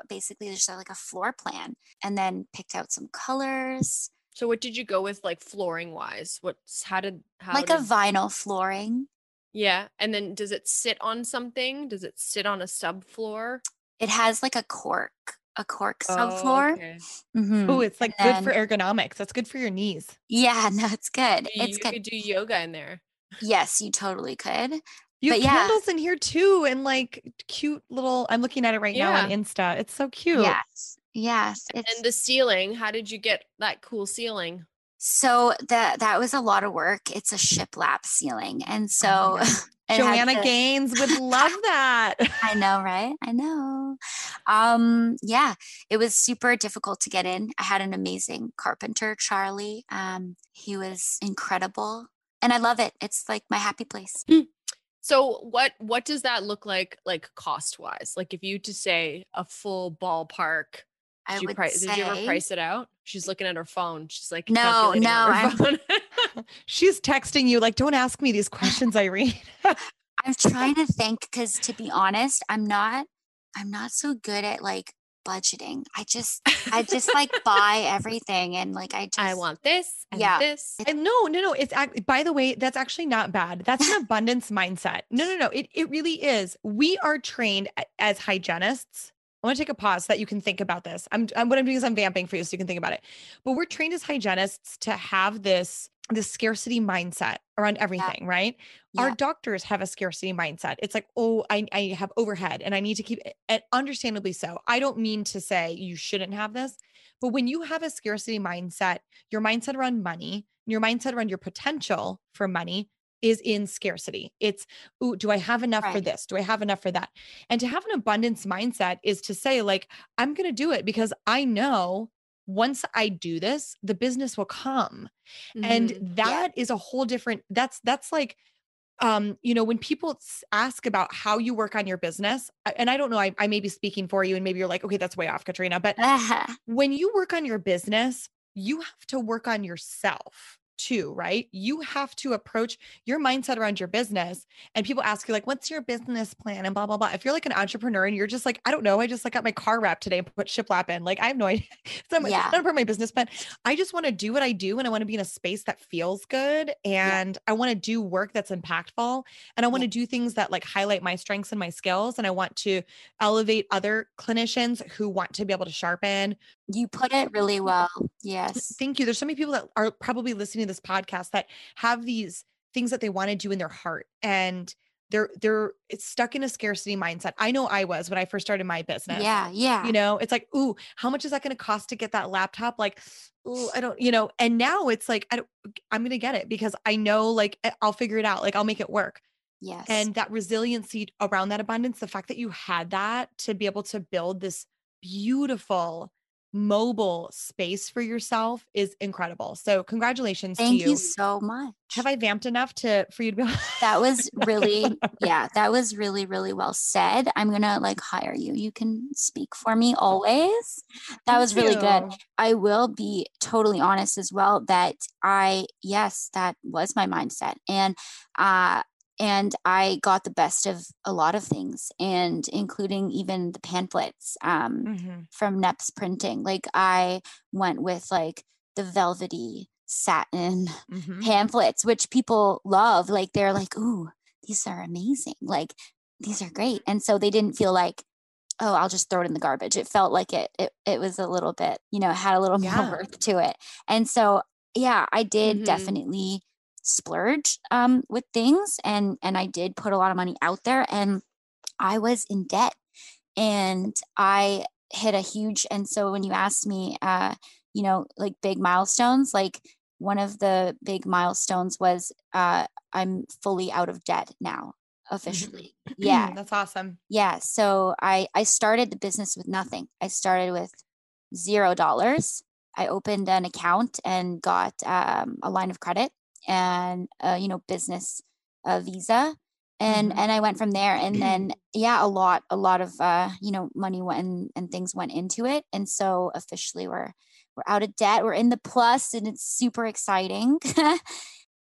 basically just like a floor plan, and then picked out some colors. So what did you go with like flooring wise? What's how did how like did, a vinyl flooring. Yeah. And then does it sit on something? Does it sit on a subfloor? It has like a cork, a cork Oh, subfloor. okay. Mhm. Oh, it's like And good for ergonomics. That's good for your knees. Yeah, no, it's good. You, It's you good. could do yoga in there. Yes, you totally could. You have But yeah. candles in here too, and like cute little. I'm looking at it right now on Insta. It's so cute. Yes. Yes. It's And the ceiling, how did you get that cool ceiling? so that that was a lot of work. It's a shiplap ceiling. And so God. Joanna to- Gaines would love that. I know, right? I know. Um, yeah, it was super difficult to get in. I had an amazing carpenter, Charlie. Um, he was incredible. And I love it. It's like my happy place. So what what does that look like like cost wise? Like if you to say a full ballpark, I did you, would price, did you ever price it out? She's looking at her phone. She's like No, no, I'm- She's texting you like, "Don't ask me these questions, Irene." I'm trying to think because to be honest, I'm not I'm not so good at like budgeting. I just I just like buy everything and like I just I want this and Yeah. this. And no, no, no. It's ac- by the way, that's actually not bad. That's an abundance mindset. No, no, no. It it really is. We are trained as hygienists. I want to take a pause so that you can think about this. I'm, I'm what I'm doing is I'm vamping for you so you can think about it. But we're trained as hygienists to have this this scarcity mindset around everything, right? Our doctors have a scarcity mindset. It's like, oh, I, I have overhead and I need to keep it, understandably so. I don't mean to say you shouldn't have this, but when you have a scarcity mindset, your mindset around money, your mindset around your potential for money is in scarcity. It's, ooh, do I have enough for this? Do I have enough for that? And to have an abundance mindset is to say, like, I'm going to do it because I know once I do this, the business will come. And Mhm. that is a whole different, that's, that's like, um, you know, when people ask about how you work on your business, and I don't know, I, I may be speaking for you and maybe you're like, okay, that's way off, Katrina, but when you work on your business, you have to work on yourself too, right? You have to approach your mindset around your business. And people ask you, like, what's your business plan? And blah, blah, blah. If you're like an entrepreneur and you're just like, I don't know, I just like got my car wrapped today and put shiplap in. Like, I have no idea. Not, my- Yeah. not part of my business plan. I just want to do what I do and I want to be in a space that feels good. And I want to do work that's impactful. And I want to do things that like highlight my strengths and my skills. And I want to elevate other clinicians who want to be able to sharpen you put it really well. Yes. Thank you. There's so many people that are probably listening to this podcast that have these things that they want to do in their heart and they're they're it's stuck in a scarcity mindset. I know I was when I first started my business. Yeah, yeah. You know, it's like, ooh, how much is that going to cost to get that laptop? Like, ooh, I don't, you know, and now it's like, I don't, I'm going to get it because I know like I'll figure it out. Like I'll make it work. yes. And that resiliency around that abundance, the fact that you had that to be able to build this beautiful mobile space for yourself is incredible. So congratulations thank to you. you. so much. Have I vamped enough to for you to be that was really yeah, that was really, really well said. I'm gonna like hire you. You can speak for me always. That was really good. I will be totally honest as well that I yes, that was my mindset. And uh and I got the best of a lot of things and including even the pamphlets um Mhm. from Neps printing. Like I went with like the velvety satin Mhm. pamphlets, which people love. Like they're like, ooh, these are amazing. Like these are great. And so they didn't feel like, oh, I'll just throw it in the garbage. It felt like it it, it was a little bit, you know, had a little Yeah. more worth to it. And so yeah, I did Mhm. definitely splurge um with things and and I did put a lot of money out there and I was in debt and I hit a huge and so when you asked me uh you know like big milestones like one of the big milestones was uh I'm fully out of debt now officially. Yeah. That's awesome. yeah so I I started the business with nothing. I started with zero dollars. I opened an account and got um, a line of credit and uh, you know business uh, visa and Mhm. and I went from there and then yeah a lot a lot of uh you know money went and, and things went into it and so officially we're we're out of debt we're in the plus and it's super exciting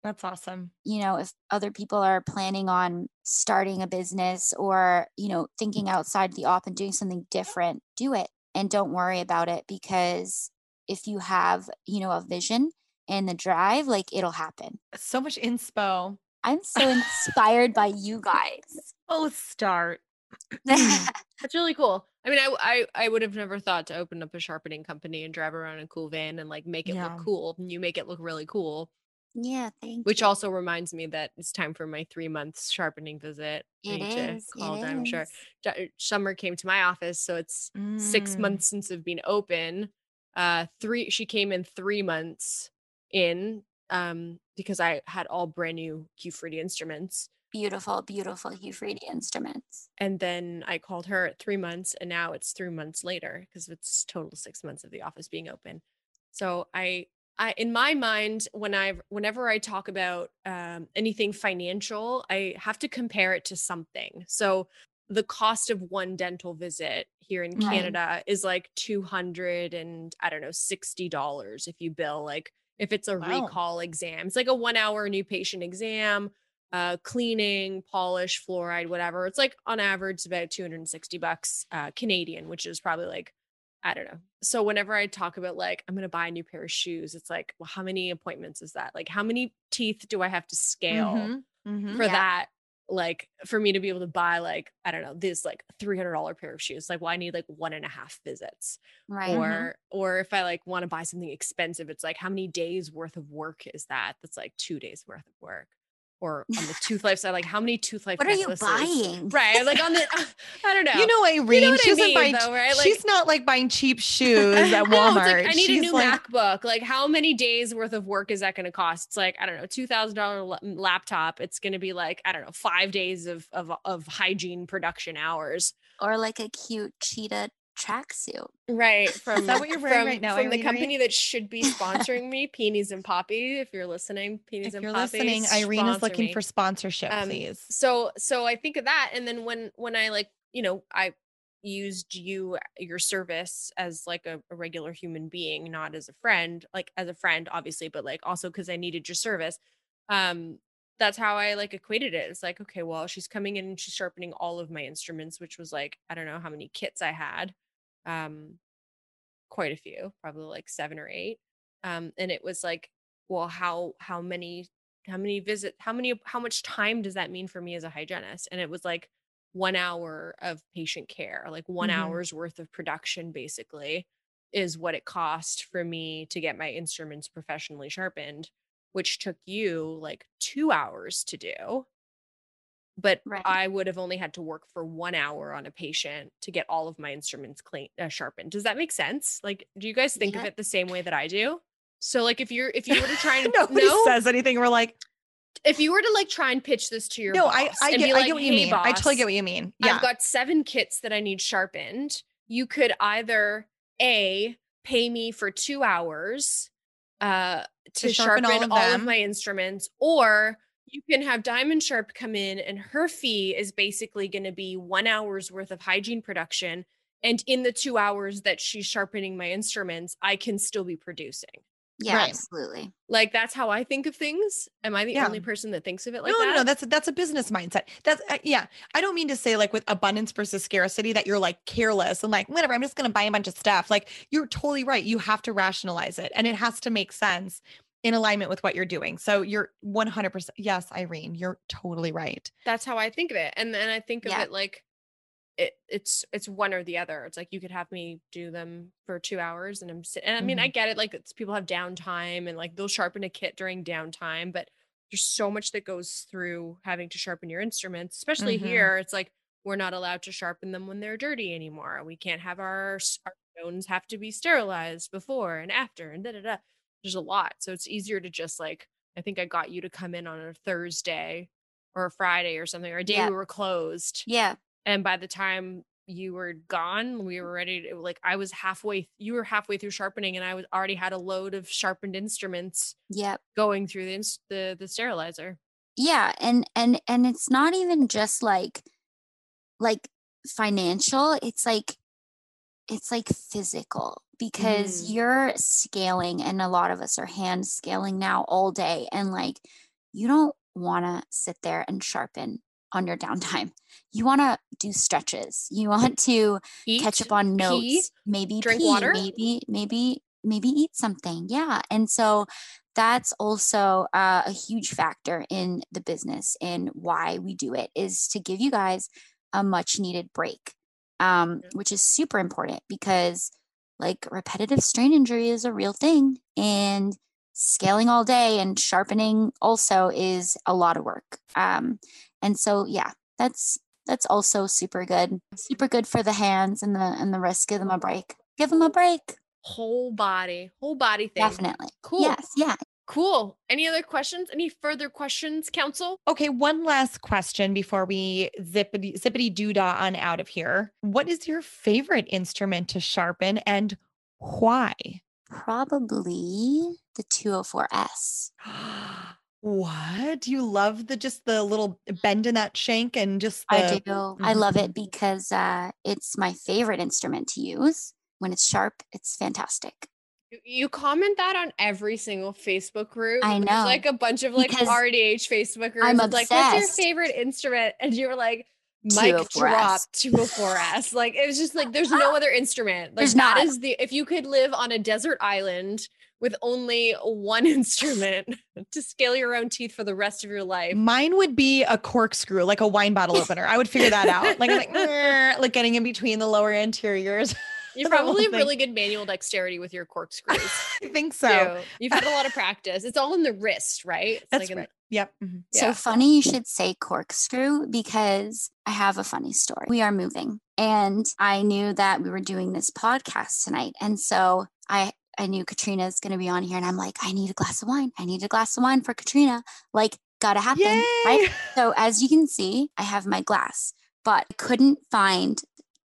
That's awesome. you know, if other people are planning on starting a business or, you know, thinking outside the op and doing something different, do it and don't worry about it because if you have, you know, a vision and the drive, like it'll happen. So much inspo. I'm so inspired by you guys. Oh, start. That's really cool. I mean, I, I I would have never thought to open up a sharpening company and drive around in a cool van and like make it Yeah. look cool. And you make it look really cool. yeah, thank Which you. also reminds me that it's time for my three months sharpening visit. I It need to call it I'm sure. is. Summer came to my office, so it's six Mm. months since I've been open. Uh, three. She came in three months in, um, because I had all brand new Q40 instruments. Beautiful, beautiful Hu-Friedy instruments. and then I called her at three months, and now it's three months later because it's total six months of the office being open. So I, I in my mind, when I whenever I talk about um, anything financial, I have to compare it to something. So the cost of one dental visit here in Right. Canada is like two hundred and I don't know sixty dollars if you bill like if it's a Wow. recall exam. It's like a one hour new patient exam uh cleaning polish fluoride whatever it's like on average about 260 bucks uh canadian which is probably like i don't know so whenever i talk about like i'm gonna buy a new pair of shoes it's like well how many appointments is that like how many teeth do i have to scale Mhm, mhm. for Yeah. that like for me to be able to buy like i don't know this like $300 pair of shoes like well i need like one and a half visits Right. Mhm. or or if i like want to buy something expensive it's like how many days worth of work is that that's like two days worth of work or on the tooth life side like how many tooth life what are you buying? right like on the i don't know You know, Irene, what she I mean, buy. though, right? Like- she's not like buying cheap shoes at Walmart. like, I need She's a new like, MacBook. Like, how many days worth of work is that going to cost? It's like I don't know, two thousand dollar mm, laptop. It's going to be like I don't know, five days of of of hygiene production hours. Or like a cute cheetah tracksuit. Right. From that what you're wearing from, right now, From the Irene, company that should be sponsoring me, Peonies and Poppy. If you're listening, Peonies If and you're Poppies, listening, Irene is looking me. for sponsorship, Um, please. so so i think of that and then when when i like you know i used you your service as like a, a regular human being not as a friend like as a friend obviously but like also because i needed your service um that's how i like equated it it's like okay well she's coming in and she's sharpening all of my instruments which was like i don't know how many kits i had um quite a few probably like seven or eight um and it was like well how how many how many visit how many how much time does that mean for me as a hygienist and it was like one hour of patient care like one Mhm. hour's worth of production basically is what it cost for me to get my instruments professionally sharpened which took you like two hours to do but Right. i would have only had to work for one hour on a patient to get all of my instruments clean uh, sharpened does that make sense like do you guys think of it the same way that i do so like if you're if you were to try and Nobody no? says anything. We're like, if you were to like try and pitch this to your no, boss I, I get, be I get what you "Hey, mean. I totally get what you mean. Yeah. I've got seven kits that I need sharpened. You could either a pay me for two hours uh, to, To sharpen sharpen, all all, of of, my instruments, or you can have Diamond Sharp come in, and her fee is basically going to be one hour's worth of hygiene production. And in the two hours that she's sharpening my instruments, I can still be producing. Yeah, Right. absolutely. Like that's how I think of things. Am I the Yeah. only person that thinks of it like no, that? no, no, that's that's a business mindset. That's uh, yeah. I don't mean to say like with abundance versus scarcity that you're like careless and like whatever. I'm just going to buy a bunch of stuff. Like you're totally right. You have to rationalize it, and it has to make sense in alignment with what you're doing. So you're 100. percent Yes, Irene, you're totally right. that's how I think of it. And then I think of Yeah. it like it it's it's one or the other. It's like you could have me do them for two hours and I'm sitting and I mean I get it, like it's people have downtime and like they'll sharpen a kit during downtime, but there's so much that goes through having to sharpen your instruments, especially Mhm. here. It's like we're not allowed to sharpen them when they're dirty anymore. We can't have our, our stones have to be sterilized before and after and da da da. There's a lot. So it's easier to just like, I think I got you to come in on a Thursday or a Friday or something, or a day Yeah. we were closed. Yeah. And by the time you were gone, we were ready to like I was halfway, you were halfway through sharpening, and I was already had a load of sharpened instruments Yep. going through the ins- the, the sterilizer. yeah and and and it's not even just like like financial it's like it's like physical because Mhm. you're scaling and a lot of us are hand scaling now all day and like you don't want to sit there and sharpen on your downtime. You want to do stretches. You want to Eat, catch up on notes, pee, maybe drink pee, water? maybe maybe maybe eat something. Yeah, and so that's also uh, a huge factor in the business and why we do it is to give you guys a much needed break, um, which is super important because like repetitive strain injury is a real thing and scaling all day and sharpening also is a lot of work. Um, and so yeah, that's that's also super good. Super good for the hands and the and the wrist Give them a break. Give them a break. whole body, whole body thing. Definitely. Cool. Yes. Yeah. Cool. Any other questions? Any further questions, Council? Okay, one last question before we zippity zippity doodah on out of here. What is your favorite instrument to sharpen and why? Probably the 204S. what? You love the just the little bend in that shank and just the I do. I love it because uh, it's my favorite instrument to use. When it's sharp, it's fantastic. You- You comment that on every single Facebook group. I There's know. like a bunch of like Because RDH Facebook groups. I'm It's like, what's your favorite instrument? And you were like, Mic drop 204S. 204S. like it was just like there's no other instrument. Like There's that not. is the if you could live on a desert island with only one instrument to scale your own teeth for the rest of your life. Mine would be a corkscrew, like a wine bottle opener. I would figure that out. Like, I'm like, like getting in between the lower anteriors. You probably have really good manual dexterity with your corkscrews. I think so. too. You've had a lot of practice. It's all in the wrist, right? It's That's like in- right. Yep. mhm. Yeah. So funny you should say corkscrew because I have a funny story. We are moving and I knew that we were doing this podcast tonight. And so I I knew Katrina's going to be on here and I'm like, I need a glass of wine. I need a glass of wine for Katrina. Like gotta happen, right? So as you can see, I have my glass, but I couldn't find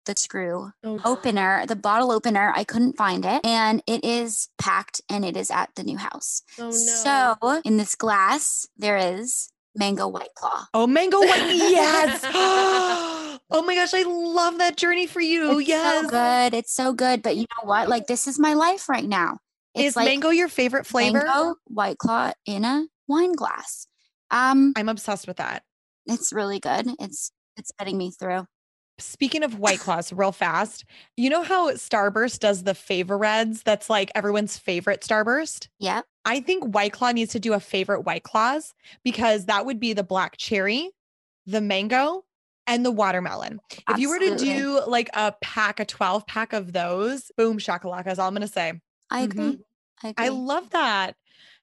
the screw Oh, opener, the bottle opener. I couldn't find it and it is packed and it is at the new house. Oh no. So in this glass, there is mango white claw. Oh, mango white. Yes. oh my gosh. I love that journey for you. it's yes. so good. It's so good. But you know what? Like this is my life right now. It's Is like mango your favorite flavor? mango white claw in a wine glass. Um, I'm obsessed with that. it's really good. It's it's getting me through. Speaking of White Claws, real fast, you know how Starburst does the Fave Reds? That's like everyone's favorite Starburst. Yeah. I think White Claw needs to do a favorite White Claws because that would be the black cherry, the mango, and the watermelon. If you were to do like a pack, a 12 pack of those, boom, shakalaka is all I'm going to say. I mm-hmm. agree. I agree. I love that.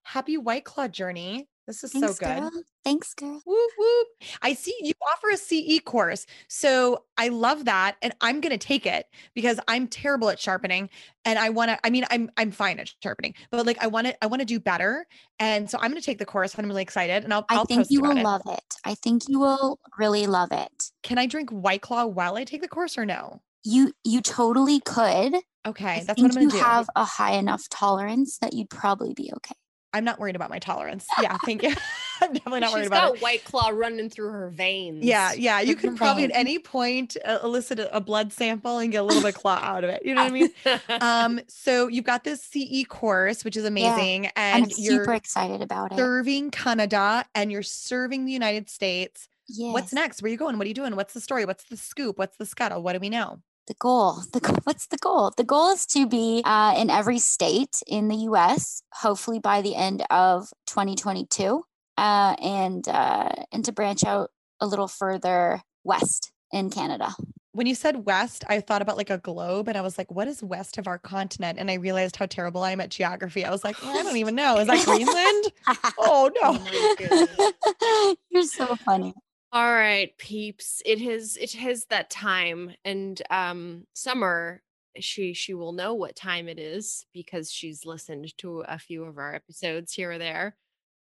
Happy White Claw journey. This is Thanks, so good. Girl. Thanks, girl. Whoop, whoop. I see you offer a CE course. So I love that. And I'm going to take it because I'm terrible at sharpening. And I want to, I mean, I'm, I'm fine at sharpening, but like, I want to, I want to do better. And so I'm going to take the course and I'm really excited and I'll, I I'll think you will it. love it. I think you will really love it. Can I drink White Claw while I take the course or no? You you totally could. Okay. I that's what I'm gonna. Do you have a high enough tolerance that you'd probably be okay. I'm not worried about my tolerance. Yeah. Thank you. I'm definitely not worried She's about got it. white claw running through her veins. Yeah, yeah. You With could probably at any point uh, elicit a, a blood sample and get a little bit of claw out of it. You know what I mean? um so you've got this ce course which is amazing and I'm and super you're excited about it. serving canada and you're serving the united states Yes. what's next where are you going what are you doing what's the story what's the scoop what's the scuttle what do we know The goal. The go- what's the goal? The goal is to be uh, in every state in the U.S. Hopefully by the end of 2022, uh, and uh, and to branch out a little further west in Canada. when you said west i thought about like a globe and i was like what is west of our continent and i realized how terrible i am at geography i was like "Oh, i don't even know is that greenland oh no Oh. You're so funny. All right, peeps. It has it has that time and um summer she she will know what time it is because she's listened to a few of our episodes here or there.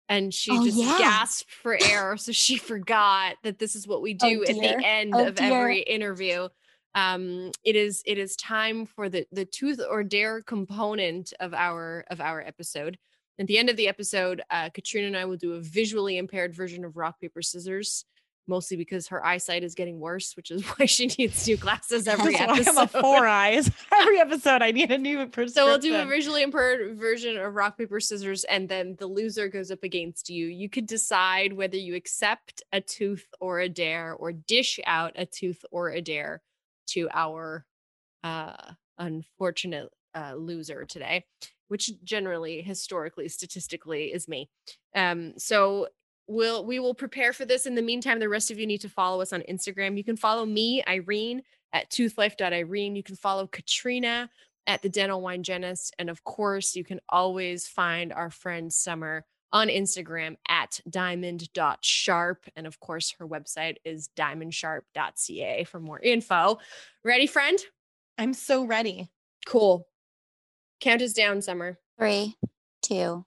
And she Oh, just yeah. gasped for air, so she forgot that this is what we Oh, do at the end Oh, of dear. every interview. Um, it is it is time for the the tooth or dare component of our of our episode. At the end of the episode, uh, Katrina and I will do a visually impaired version of rock paper scissors mostly because her eyesight is getting worse, which is why she needs new glasses every That's why episode. I'm a four eyes. Every episode, I need a new prescription. So we'll do a visually impaired version of rock paper scissors, and then the loser goes up against you. You could decide whether you accept a tooth or a dare, or dish out a tooth or a dare to our uh, unfortunate uh, loser today, which generally, historically, statistically, is me. Um, so we'll we will prepare for this. In the meantime, the rest of you need to follow us on Instagram. You can follow me, Irene, at toothlife.irene. You can follow Katrina at the dental wine genist and of course you can always find our friend summer on instagram at diamond.sharp and of course her website is diamondsharp.ca for more info ready friend I'm so ready. cool count us down summer Three, two,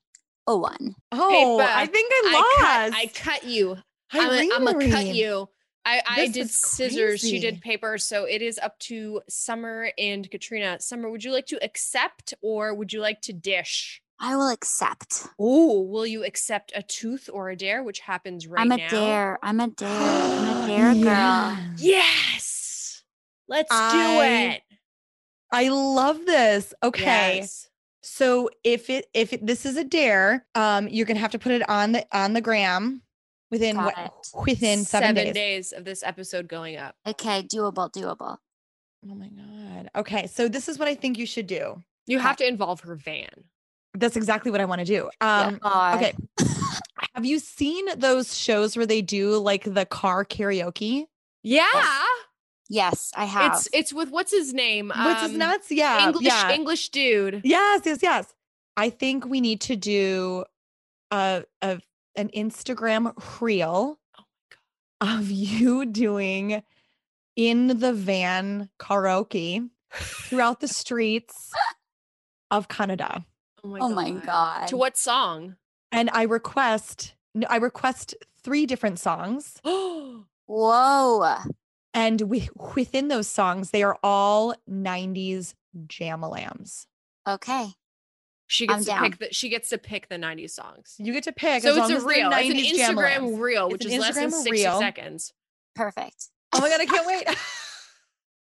oh, one. Oh, Paper. I think I I lost. cut, I cut you I'm gonna cut you I, I This did is scissors. She did paper. So it is up to Summer and Katrina. Summer, would you like to accept or would you like to dish? I will accept. Oh, will you accept a tooth or a dare, which happens right now? I'm a now? dare. I'm a dare. I'm a dare girl. Yes. Let's do it. I love this. Okay. Yes. So if it if it, this is a dare, um, you're gonna have to put it on the on the gram within what within seven, days. days of this episode going up. Okay, doable, doable. Oh my god. Okay, so this is what I think you should do. You have to involve her van. That's exactly what I want to do. Um, God. okay. Have you seen those shows where they do like the car karaoke? Yeah. Yes, I have. It's it's with what's his name? What's is Um, nuts. Yeah. English yeah. English dude. Yes, yes, yes. I think we need to do a, a an Instagram reel of you doing in the van karaoke throughout the streets of Canada. Oh my Oh my God. To what song? And I request I request three different songs. Oh, Whoa. And we, within those songs, they are all 90s jamalams. Okay. she I'm gets to down. pick the she gets to pick the 90s songs. You get to pick. So as it's long a as they're reel. It's an Instagram jamalams. reel, which an is less than 60 reel. seconds. Perfect. Oh my God, I can't wait.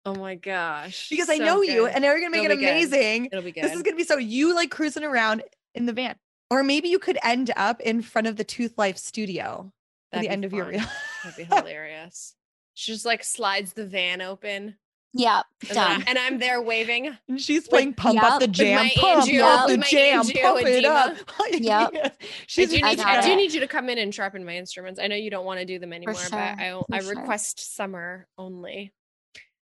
Oh my gosh. because I So know you and now you're gonna make It'll it be good. amazing. It'll be good. This is gonna be so you like cruising around in the van. Or maybe you could end up in front of the Tooth Life studio at That'd the be end of your reel. That'd be hilarious. She just like slides the van open, Yep. and, I, Done. and I'm there waving. And she's playing Pump Yep. Up the Jam, Pump angio- Up the Jam, angio Pump it up. Yep. She's I do, need, got I do need you to come in and sharpen my instruments. I know you don't want to do them anymore, sure, but I, for I sure. request summer only.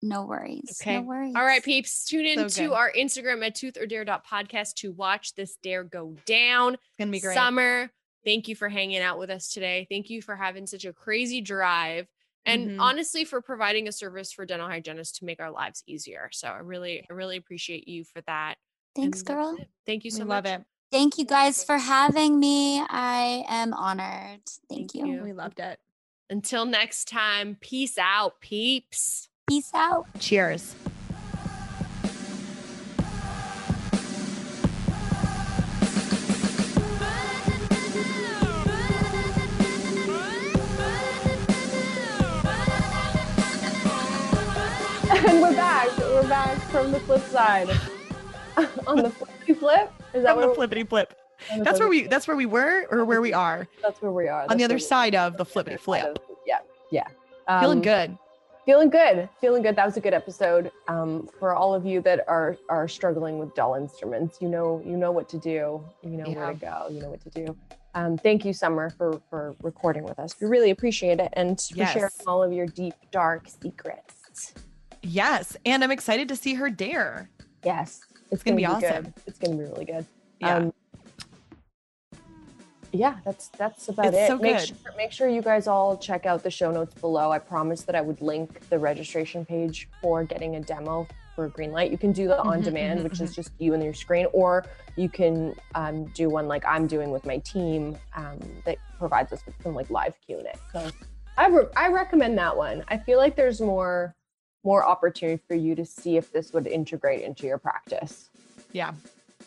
No worries. Okay. No worries. All right, peeps, tune in So to good. our Instagram at tooth or dare podcast to watch this dare go down. It's gonna be great. Summer, thank you for hanging out with us today. Thank you for having such a crazy drive. And Mhm. honestly, for providing a service for dental hygienists to make our lives easier. So I really, I really appreciate you for that. Thanks, that's girl. Thank you we so love it. Thank you guys for having me. I am honored. Thank, Thank you. you. We loved it. Until next time, peace out, peeps. Peace out. Cheers. Back. From the flip side. on the flippy flip? Is that From the flippity flip. the That's where flippity- we that's where we were or where we are. That's where we are. On the other side of the flippity flip. of- Yeah, yeah. Feeling Um, good. Feeling good. Feeling good. That was a good episode. Um, for all of you that are are struggling with dull instruments, you know you know what to do. You know where to go. You know what to do. Um, thank you, Summer, for for recording with us. We really appreciate it and for sharing all of your deep, dark secrets. Yes. And I'm excited to see her dare. Yes, it's gonna gonna, be be, awesome. good. It's gonna be really good. Yeah. Um, yeah, that's that's about It's it. so make good. sure make sure you guys all check out the show notes below. I promised that I would link the registration page for getting a demo for Greenlight. You can do that on Mhm, demand, mhm, which is just you and your screen, or you can um, do one like I'm doing with my team um, that provides us with some like live Q and A. So I re- I recommend that one. I feel like there's more more opportunity for you to see if this would integrate into your practice. yeah.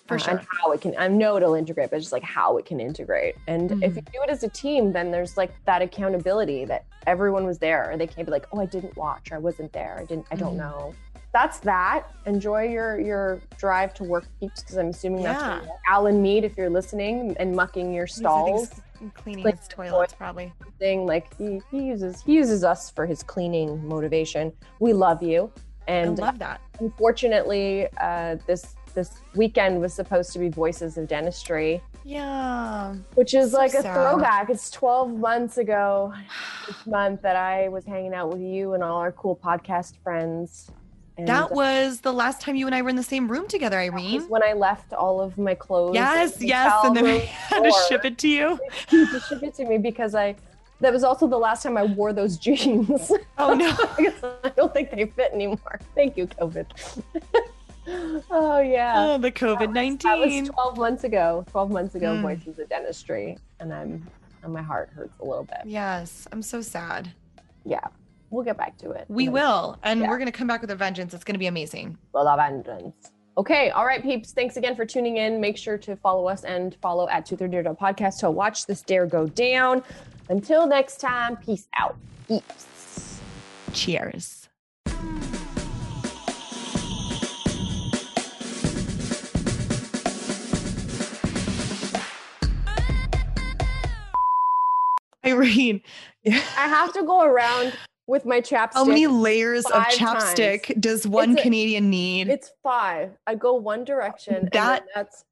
For uh, sure. and how it can i know it'll integrate but just like how it can integrate and if Mhm. you do it as a team then there's like that accountability that everyone was there and they can't be like oh i didn't watch or i wasn't there i didn't i don't Mhm. know that's that enjoy your your drive to work peeps because i'm assuming that's Yeah. where alan mead if you're listening and mucking your He's, I think, stalls cleaning like, his toilets, probably. thing like he, he uses he uses us for his cleaning motivation we love you and I love that. unfortunately uh, this this weekend was supposed to be voices of dentistry Yeah. which is So like a sad. throwback it's 12 months ago this month that i was hanging out with you and all our cool podcast friends and That was the last time you and I were in the same room together, that was Irene. when i left all of my clothes Yes, yes. And then had to ship it to you. You just ship it to me because i that was also the last time i wore those jeans Oh, no. I don't think they fit anymore. Thank you, COVID. oh yeah. Oh, the COVID nineteen. That was 12 months ago. 12 months ago, Mm. Voices of Dentistry. And I'm and my heart hurts a little bit. Yes, I'm so sad. Yeah. We'll get back to it. We will. And Yeah. we're going to come back with a vengeance. It's going to be amazing. Will of vengeance. Okay, all right, peeps. Thanks again for tuning in. Make sure to follow us and follow at 230 Podcast to watch this dare go down. Until next time, peace out. Peeps. Cheers. Irene, I have to go around with my chapstick. how many layers of five chapstick does one a- Canadian need? It's five. I go one direction. and That- that's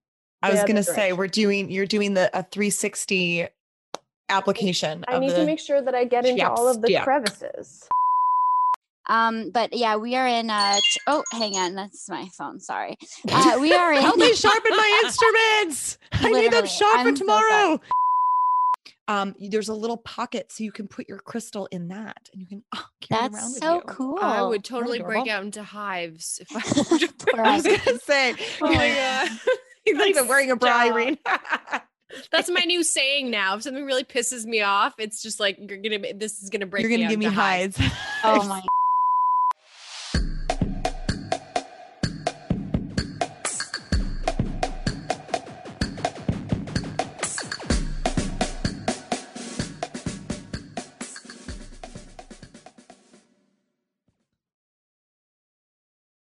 I was going to other say we're doing you're doing the a 360 application I of need the to make sure that I get into all of the chapstick. crevices. Um, but yeah, we are in uh ch- oh hang on, that's my phone, sorry. Uh we are in Help me sharpen my instruments. I need them Literally, sharpened I'm so tomorrow. Um, there's a little pocket so you can put your crystal in that, and you can oh, carry it around That's with so you. cool. I would totally break out into hives if I were I was gonna say, Oh my god. You're not even wearing a bra, Stop. Irene. That's my new saying now. If something really pisses me off, it's just like you're gonna. This is gonna break. You're gonna give me into hives. Oh my